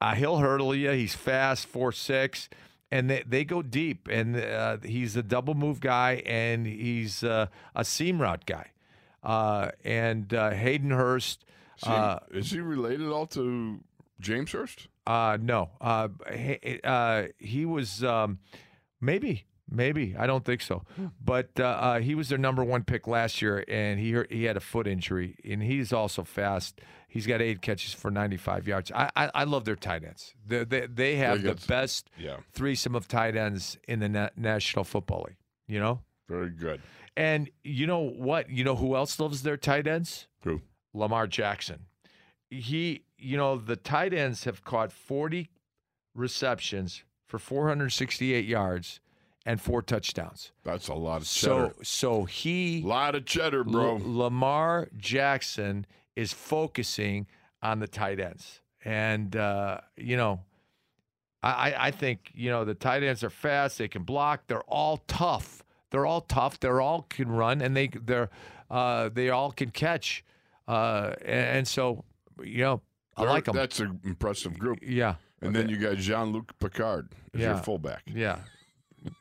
Uh, he'll hurdle you. He's fast, four six, and they, they go deep. And uh, he's a double move guy, and he's uh, a seam route guy. Uh, and uh, Hayden Hurst. Is he, uh, is he related at all to James Hurst? uh, no. Uh, he, uh, he was um, maybe, maybe. I don't think so. But uh, uh, he was their number one pick last year, and he hurt, he had a foot injury, and he's also fast. He's got eight catches for 95 yards. I I, I love their tight ends. They they, they have Very the good. best Yeah. threesome of tight ends in the na- National Football League. You know, Very good. And you know what? You know who else loves their tight ends? Who? Lamar Jackson. He, you know, the tight ends have caught 40 receptions for 468 yards and four touchdowns. That's a lot of cheddar. so so he, a lot of cheddar, bro. L- Lamar Jackson, is focusing on the tight ends, and uh, you know, I- I think you know the tight ends are fast. They can block. They're all tough. They're all tough. They're all can run, and they they're uh, they all can catch. Uh, and, and so you know, I They're- like them. That's an impressive group. Yeah. And then you got Jean Luc Picard as your fullback. Yeah.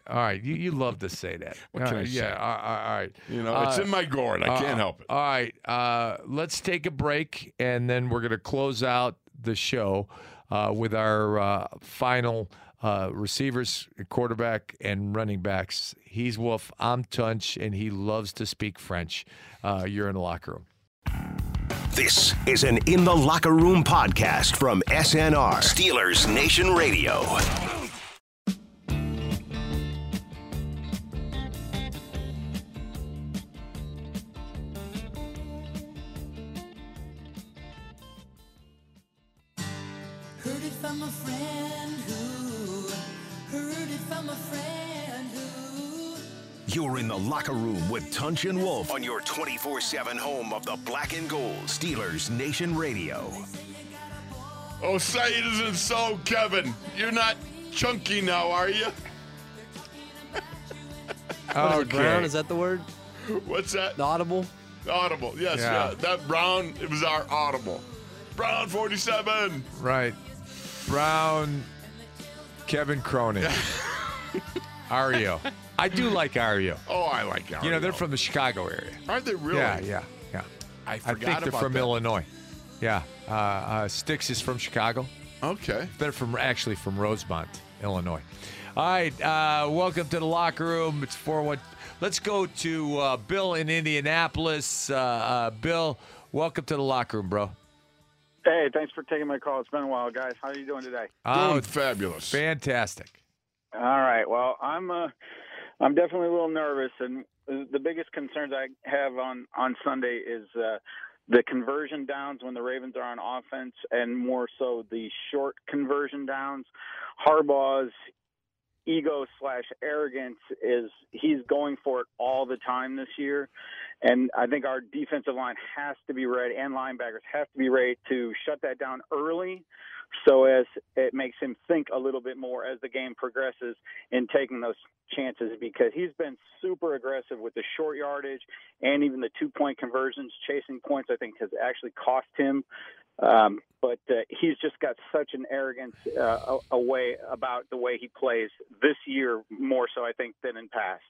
All right. You, you love to say that. What All can I say? Yeah. All, all- right. You know, it's Uh, in my gourd. I uh, can't help it. All right. Uh, let's take a break, and then we're going to close out the show uh, with our uh, final uh, receivers, quarterback, and running backs. He's Wolf. I'm Tunch, and he loves to speak French. Uh, you're in the locker room. This is an In the Locker Room podcast from SNR, Steelers Nation Radio. Heard it from a friend who heard it from a friend who You're in the locker room with Tunch and Wolf on your 24 7 home of the black and gold Steelers Nation Radio. Oh, say it isn't so, Kevin. You're not chunky now, are you? What is it, Brown? Is that the word? What's that? The audible? Audible. Yes, Yeah. yeah. That Brown, it was our audible. Brown 47. Right. Brown, Kevin Cronin, REO. I do like REO. Oh, I like REO. You know, they're from the Chicago area. Aren't they really? Yeah, yeah, yeah. I I think they're about from that. Illinois. Yeah. Uh, uh, Styx is from Chicago. Okay. They're from actually from Rosemont, Illinois. All right. Uh, welcome to the locker room. It's 4 1. Let's go to uh, Bill in Indianapolis. Uh, uh, Bill, welcome to the locker room, bro. Hey, thanks for taking my call. It's been a while, guys. How are you doing today? Oh, Doing fabulous. fantastic. All right. Well, I'm uh, I'm definitely a little nervous, and the biggest concerns I have on on Sunday is uh, the conversion downs when the Ravens are on offense, and more so the short conversion downs. Harbaugh's ego slash arrogance is he's going for it all the time this year. And I think our defensive line has to be ready and linebackers have to be ready to shut that down early so as it makes him think a little bit more as the game progresses in taking those chances because he's been super aggressive with the short yardage and even the two point conversions chasing points I think has actually cost him um, but uh, he's just got such an arrogance uh, a, a way about the way he plays this year more so I think than in past.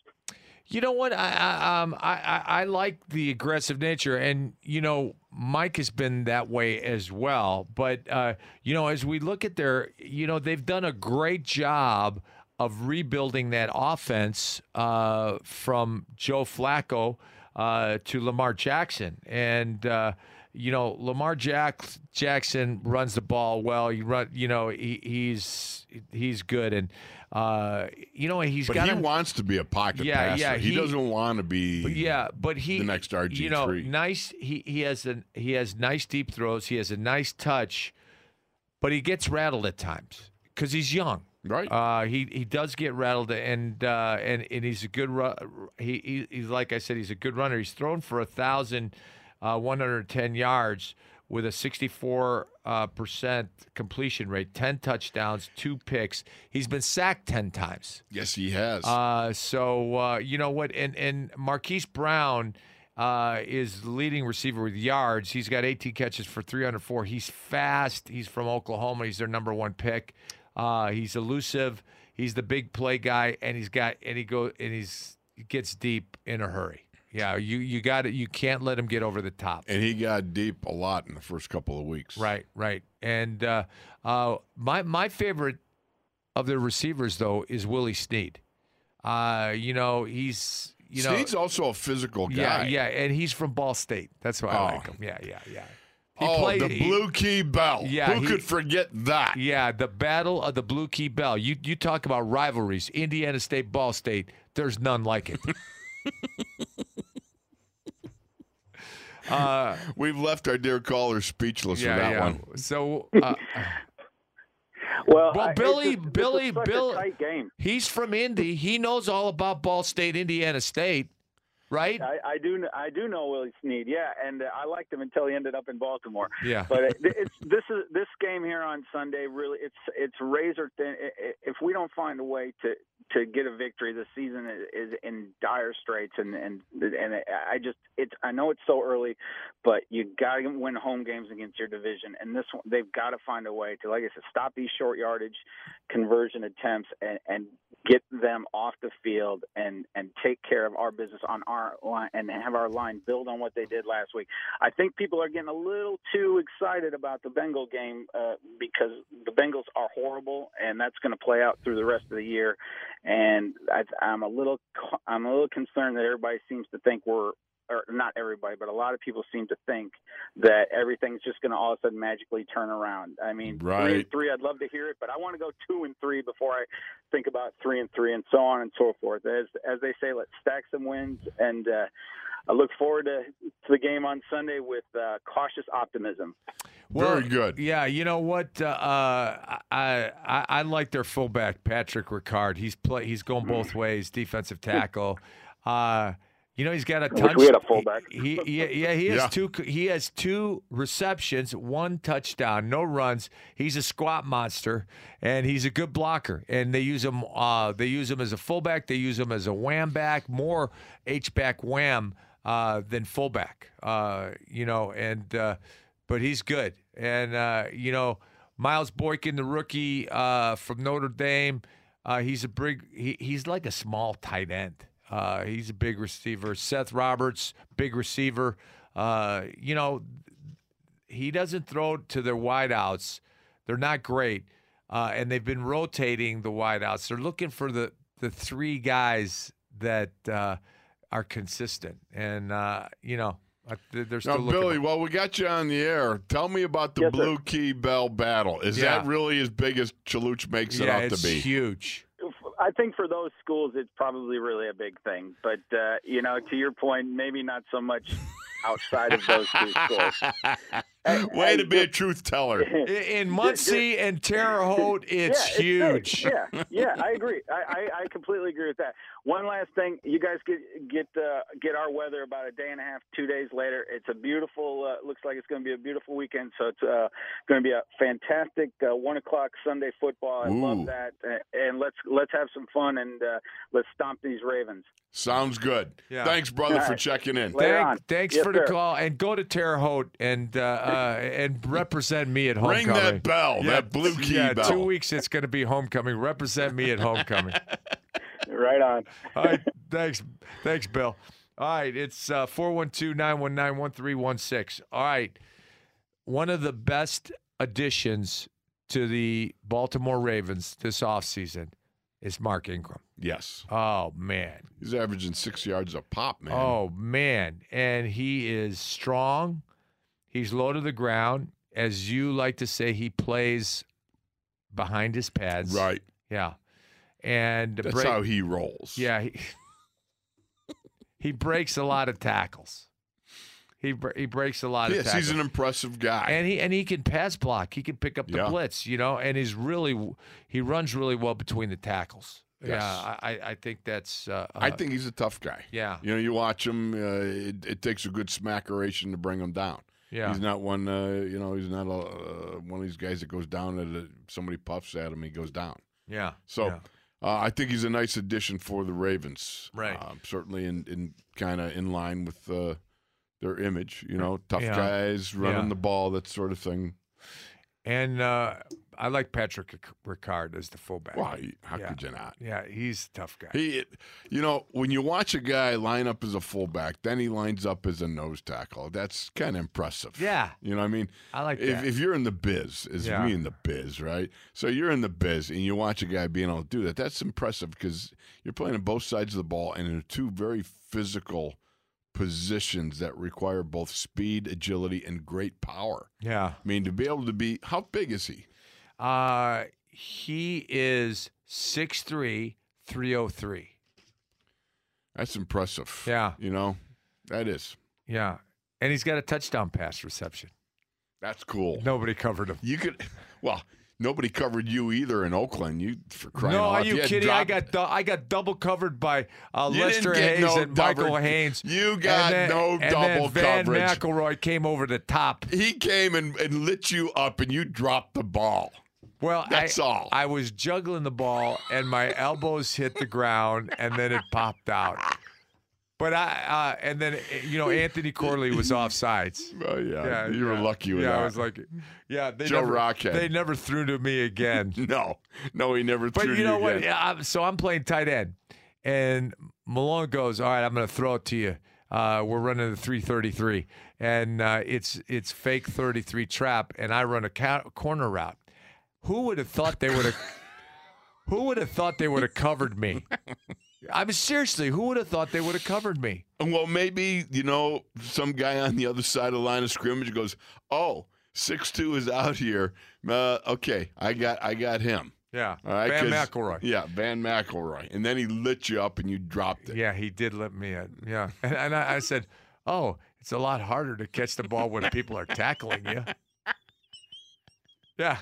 You know what? I I, um, I I I like the aggressive nature, and you know Mike has been that way as well. But uh, you know, as we look at their, you know, they've done a great job of rebuilding that offense uh, from Joe Flacco uh, to Lamar Jackson, and uh, you know Lamar Jack- Jackson runs the ball well. You run, you know, he, he's he's good, and uh, you know he's But got he wants to be a pocket Yeah, passer. yeah, he, he- doesn't want to be. but yeah, but he the next RG3. You know, nice. He he has a he has nice deep throws. He has a nice touch, but he gets rattled at times because he's young. Right. Uh, he he does get rattled, and uh, and and he's a good. Ru- he, he he's like I said, he's a good runner. He's thrown for a thousand, uh, one hundred ten yards with a sixty-four uh, percent completion rate, ten touchdowns, two picks. He's been sacked ten times. yes, he has. Uh, so uh, you know what? And and Marquise Brown uh, is the leading receiver with yards. He's got 18 catches for 304. He's fast. He's from Oklahoma. He's their number one pick. Uh, he's elusive. He's the big play guy, and he's got and he go and he's he gets deep in a hurry. Yeah, you you got it. You can't let him get over the top. and he got deep a lot in the first couple of weeks. Right, right. And uh, uh, my my favorite of the receivers though is Willie Snead. Uh, you know, he's you know Snead's also a physical guy. yeah, yeah, and he's from Ball State. That's why I Oh. like him. Yeah, yeah, yeah. He oh, played- the he- Blue Key Bell. Yeah, Who he- could forget that? Yeah, the battle of the Blue Key Bell. You you talk about rivalries. Indiana State, Ball State. There's none like it. uh, We've left our dear caller speechless yeah, with that yeah. one. So, uh, Well, well, I- it's Billy, just- this Billy, a Bill, tight game. he's from Indy. He knows all about Ball State, Indiana State, right? I, I do. I do know Willie Snead. Yeah, and uh, I liked him until he ended up in Baltimore. Yeah. But it, it's this is this game here on Sunday. Really, it's it's razor thin. If we don't find a way to to get a victory, the season is, is in dire straits. And and and I just it's I know it's so early, but you got to win home games against your division. And this one, they've got to find a way to, like I said, stop these short yardage conversion attempts and and get them off the field and and take care of our business on our line and have our line build on what they did last week. I think people are getting a little too excited about the Bengal game uh, because the Bengals are horrible, and that's going to play out through the rest of the year. And I, I'm a little I'm a little concerned that everybody seems to think we're or not everybody, but a lot of people seem to think that everything's just going to all of a sudden magically turn around. I mean, three and Right. three, I'd love to hear it, but I want to go two and three before I think about three and three, and so on and so forth. As as they say, let's stack some wins, and uh, I look forward to, to the game on Sunday with uh, cautious optimism. Well, Very good. Yeah, you know what? Uh, I, I I like their fullback Patrick Ricard. He's play. He's going both ways, defensive tackle. Uh, you know, he's got a wish touch. we had a fullback. He, he yeah, yeah, he has Yeah. two. He has two receptions, one touchdown, no runs. He's a squat monster, and he's a good blocker. And they use him. Uh, they use him as a fullback. They use him as a wham back, more H back wham uh, than fullback. Uh, you know, and uh, but he's good. And uh, you know, Miles Boykin, the rookie uh, from Notre Dame, uh, he's a big. He, he's like a small tight end. Uh, he's a big receiver. Seth Roberts, big receiver. Uh, you know, he doesn't throw to their wideouts. They're not great, uh, and they've been rotating the wideouts. They're looking for the the three guys that uh, are consistent, and uh, you know, they're still Now, looking. Billy, while we got you on the air, tell me about the Yes, sir. Blue Key Bell battle. Is Yeah. that really as big as Chaluch makes it yeah, out to be? huge. I think for those schools, it's probably really a big thing. But uh, you know, to your point, maybe not so much outside of those two schools. Way Hey, to be a truth teller. In- In Muncie and Terre Haute, it's yeah, huge. big. yeah, yeah, I agree. I, I, I completely agree with that. One last thing, you guys get get uh, get our weather about a day and a half, two days later. It's a beautiful. Uh, looks like it's going to be a beautiful weekend. So it's uh, going to be a fantastic uh, one o'clock Sunday football. I Ooh. love that, Uh, and let's let's have some fun and uh, let's stomp these Ravens. Sounds good. Yeah. Thanks, brother, All for checking in. Thank- thanks Yes, for the sir. call, and go to Terre Haute and uh, and represent me at homecoming. Ring that bell, that blue key yeah, bell. two weeks it's going to be homecoming. Represent me at homecoming. Right on. All right, thanks, thanks, Bill. All right, it's uh, 412-919-1316. All right, one of the best additions to the Baltimore Ravens this offseason is Mark Ingram. Yes. Oh man, He's averaging six yards a pop, man. Oh man, and he is strong. He's low to the ground, as you like to say. He plays behind his pads. Right. Yeah, and That's break- how he rolls. Yeah, he, he breaks a lot of tackles. He he breaks a lot of Yes, tackles. he's an impressive guy. and he and he can pass block. He can pick up the Yeah. blitz, you know, and he's really he runs really well between the tackles. Yes. Yeah, I I- I think that's. Uh, I uh, think he's a tough guy. Yeah. You know, you watch him, uh, it, it takes a good smackeration to bring him down. Yeah. He's not one, uh, you know, he's not a, uh, one of these guys that goes down and uh, somebody puffs at him, he goes down. Yeah. So yeah. uh, I think he's a nice addition for the Ravens. Right. Uh, certainly in, in kind of in line with uh, their image, you know, tough Yeah. guys, running Yeah. the ball, that sort of thing. And uh, I like Patrick Ricard as the fullback. Why? How Yeah. could you not? Yeah, he's a tough guy. He, you know, when you watch a guy line up as a fullback, then he lines up as a nose tackle. That's kind of impressive. Yeah. You know what I mean? I like if, that. if you're in the biz, is Yeah. we in the biz, right? So you're in the biz and you watch a guy being able to do that. That's impressive because you're playing on both sides of the ball and in two very physical positions that require both speed, agility, and great power. yeah. I mean, to be able to be, how big is he? Uh, he is 6'3", 303. That's impressive. Yeah. You know, that is. Yeah. And he's got a touchdown pass reception. That's cool. Nobody covered him. You could, well, nobody covered you either in Oakland. You for crying no, out are loud. you had kidding? I got du- I got double covered by uh, You Lester Hayes no and Michael Haynes. You got then, no and double then Vann coverage. McElroy came over the top. He came and, and lit you up, and you dropped the ball. Well, That's I, all. I was juggling the ball, and my elbows hit the ground, and then it popped out. But I, uh, and then you know, Anthony Corley was offsides. Oh yeah, Yeah, you were lucky with yeah, that. I was like, yeah, they Joe never, Rockhead. They never threw to me again. no, no, he never But threw you know what? Yeah, I'm- so I'm playing tight end, and Malone goes, "All right, I'm going to throw it to you. Uh, we're running the 333, and uh, it's it's fake 33 trap, and I run a ca- corner route. Who would have thought they would have? who would have thought they would have covered me? I mean, seriously, who would have thought they would have covered me? Well, maybe you know some guy on the other side of the line of scrimmage goes, "Oh, six two is out here. Uh, okay, I got I got him." Yeah, All right, Vann McElroy. Yeah, Vann McElroy, and then he lit you up and you dropped it. Yeah, he did let me in. Yeah. And, and I, I said, Oh, it's a lot harder to catch the ball when people are tackling you. Yeah.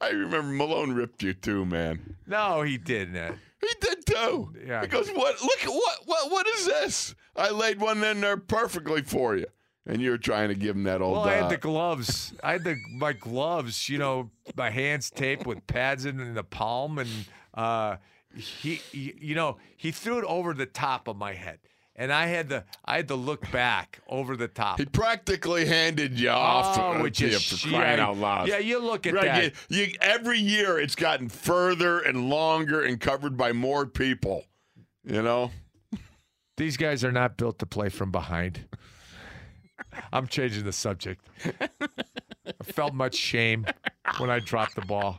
I remember Malone ripped you too, man. No, he didn't. He did too. Yeah. He goes, "What? Look what? What? What is this? I laid one in there perfectly for you." And you're trying to give him that old. Well, I uh, had the gloves. I had the my gloves, you know, my hands taped with pads in, in the palm, and uh, he, he, you know, he threw it over the top of my head, and I had to, I had to look back over the top. he practically handed you off Oh, uh, you you for crying yeah, out loud. yeah, you look at Right, that. You, you- every year it's gotten further and longer and covered by more people. You know. These guys are not built to play from behind. I'm changing the subject. I felt much shame when I dropped the ball,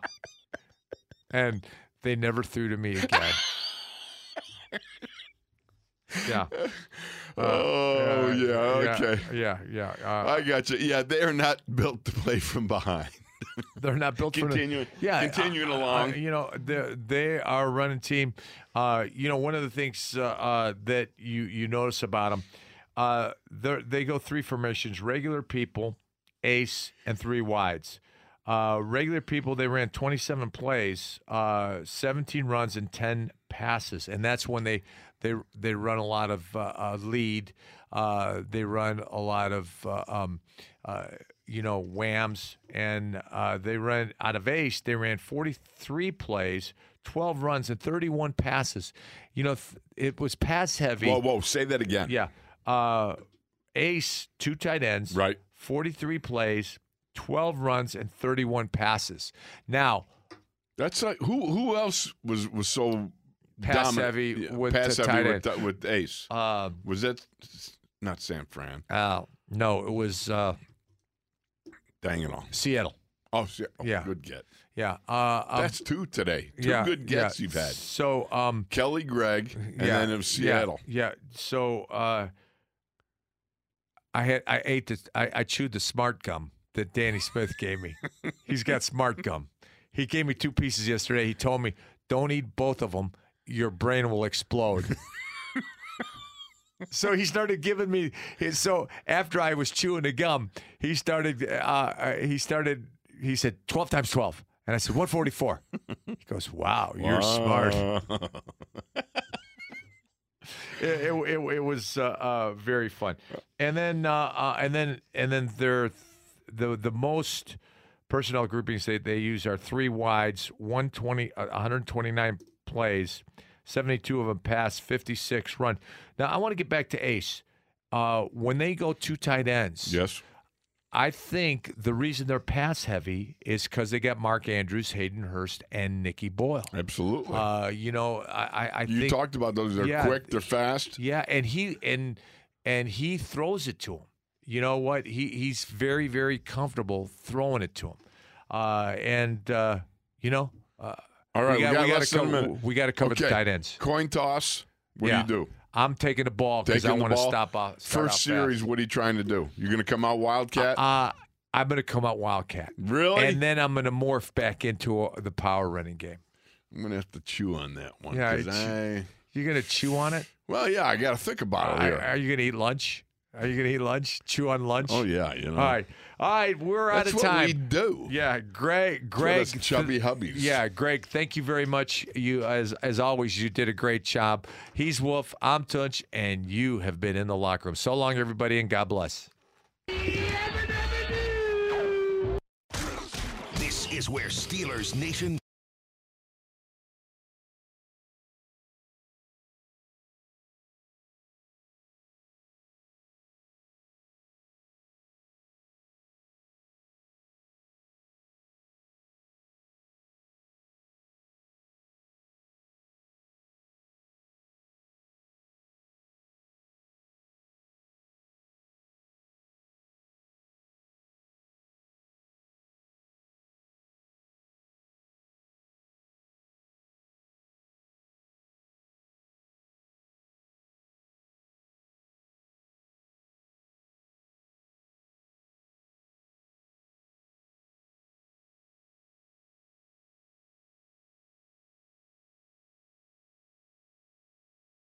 and they never threw to me again. Yeah. Oh yeah, okay. Yeah, yeah. Uh, I got you. Yeah, they are not built to play from behind. they're not built Continuing, the, yeah, continuing uh, uh, along. you know, they they are a running team. Uh, you know, one of the things uh, uh, that you you notice about them, uh, they they go three formations: regular people, ace, and three wides. Uh, regular people, they ran 27 plays, uh, 17 runs, and 10 passes, and that's when they they they run a lot of uh, uh, lead. Uh, they run a lot of uh, um, uh, you know whams, and uh, they run out of ace. They ran 43 plays, 12 runs, and 31 passes. You know, th- it was pass heavy. Whoa, whoa! Say that again. Yeah. Uh, ace, two tight ends. Right. 43 plays, 12 runs, and 31 passes. Now, That's like who? Who else was was so Pass dominant- heavy yeah, with pass the heavy tight with, end. with Ace? uh, was that not San Fran? uh, no, it was uh, Dang it all! Seattle. Oh, oh, Yeah. good get. Yeah. Uh, um, That's two today. Two yeah, good gets yeah. you've had. So, um, Kelly, Greg, and yeah, then was Seattle. Yeah. yeah. So, uh, I had I ate the I, I chewed the smart gum that Danny Smith gave me. He's got smart gum. He gave me two pieces yesterday. He told me, "Don't eat both of them. Your brain will explode." so he started giving me his. So after I was chewing the gum, he started. Uh, uh, he started. He said twelve times twelve, and I said one forty four. He goes, "Wow, you're smart." it, it, it, it was uh, uh, very fun, and then uh, uh, and then and then there the the most personnel groupings they, they use are three wides, 120, uh, 129 plays, 72 of them pass, 56 run. Now I want to get back to Ace. Uh, when they go two tight ends, yes. I think the reason they're pass heavy is because they got Mark Andrews, Hayden Hurst, and Nicky Boyle. Absolutely. Uh, you know, I, I, you think talked about those. They're Yeah. quick. They're fast. yeah, and he and and he throws it to him. You know what? He he's very very comfortable throwing it to him. Uh, and uh, you know, uh, All right, we got, we got, we got to come. a we got to cover the tight ends. Coin toss. What Yeah. do you do? I'm taking the ball because I want to stop off. start First out series. What are you trying to do? You're going to come out Wildcat? fast. Uh, I'm going to come out Wildcat, really? and then I'm going to morph back into uh the power running game. I'm going to have to chew on that one. Yeah, I, You're going to chew on it. well, yeah, I got to think about it Are, are you going to eat lunch? Are you gonna eat lunch? Chew on lunch? Oh yeah, you know. All right, all right. We're out That's of what time. we do. Yeah, Greg. Give Greg, us chubby hubbies. Yeah, Greg. Thank you very much. You, as as always, you did a great job. He's Wolf. I'm Tunch, and you have been in the locker room. So long, everybody, and God bless. This is where Steelers Nation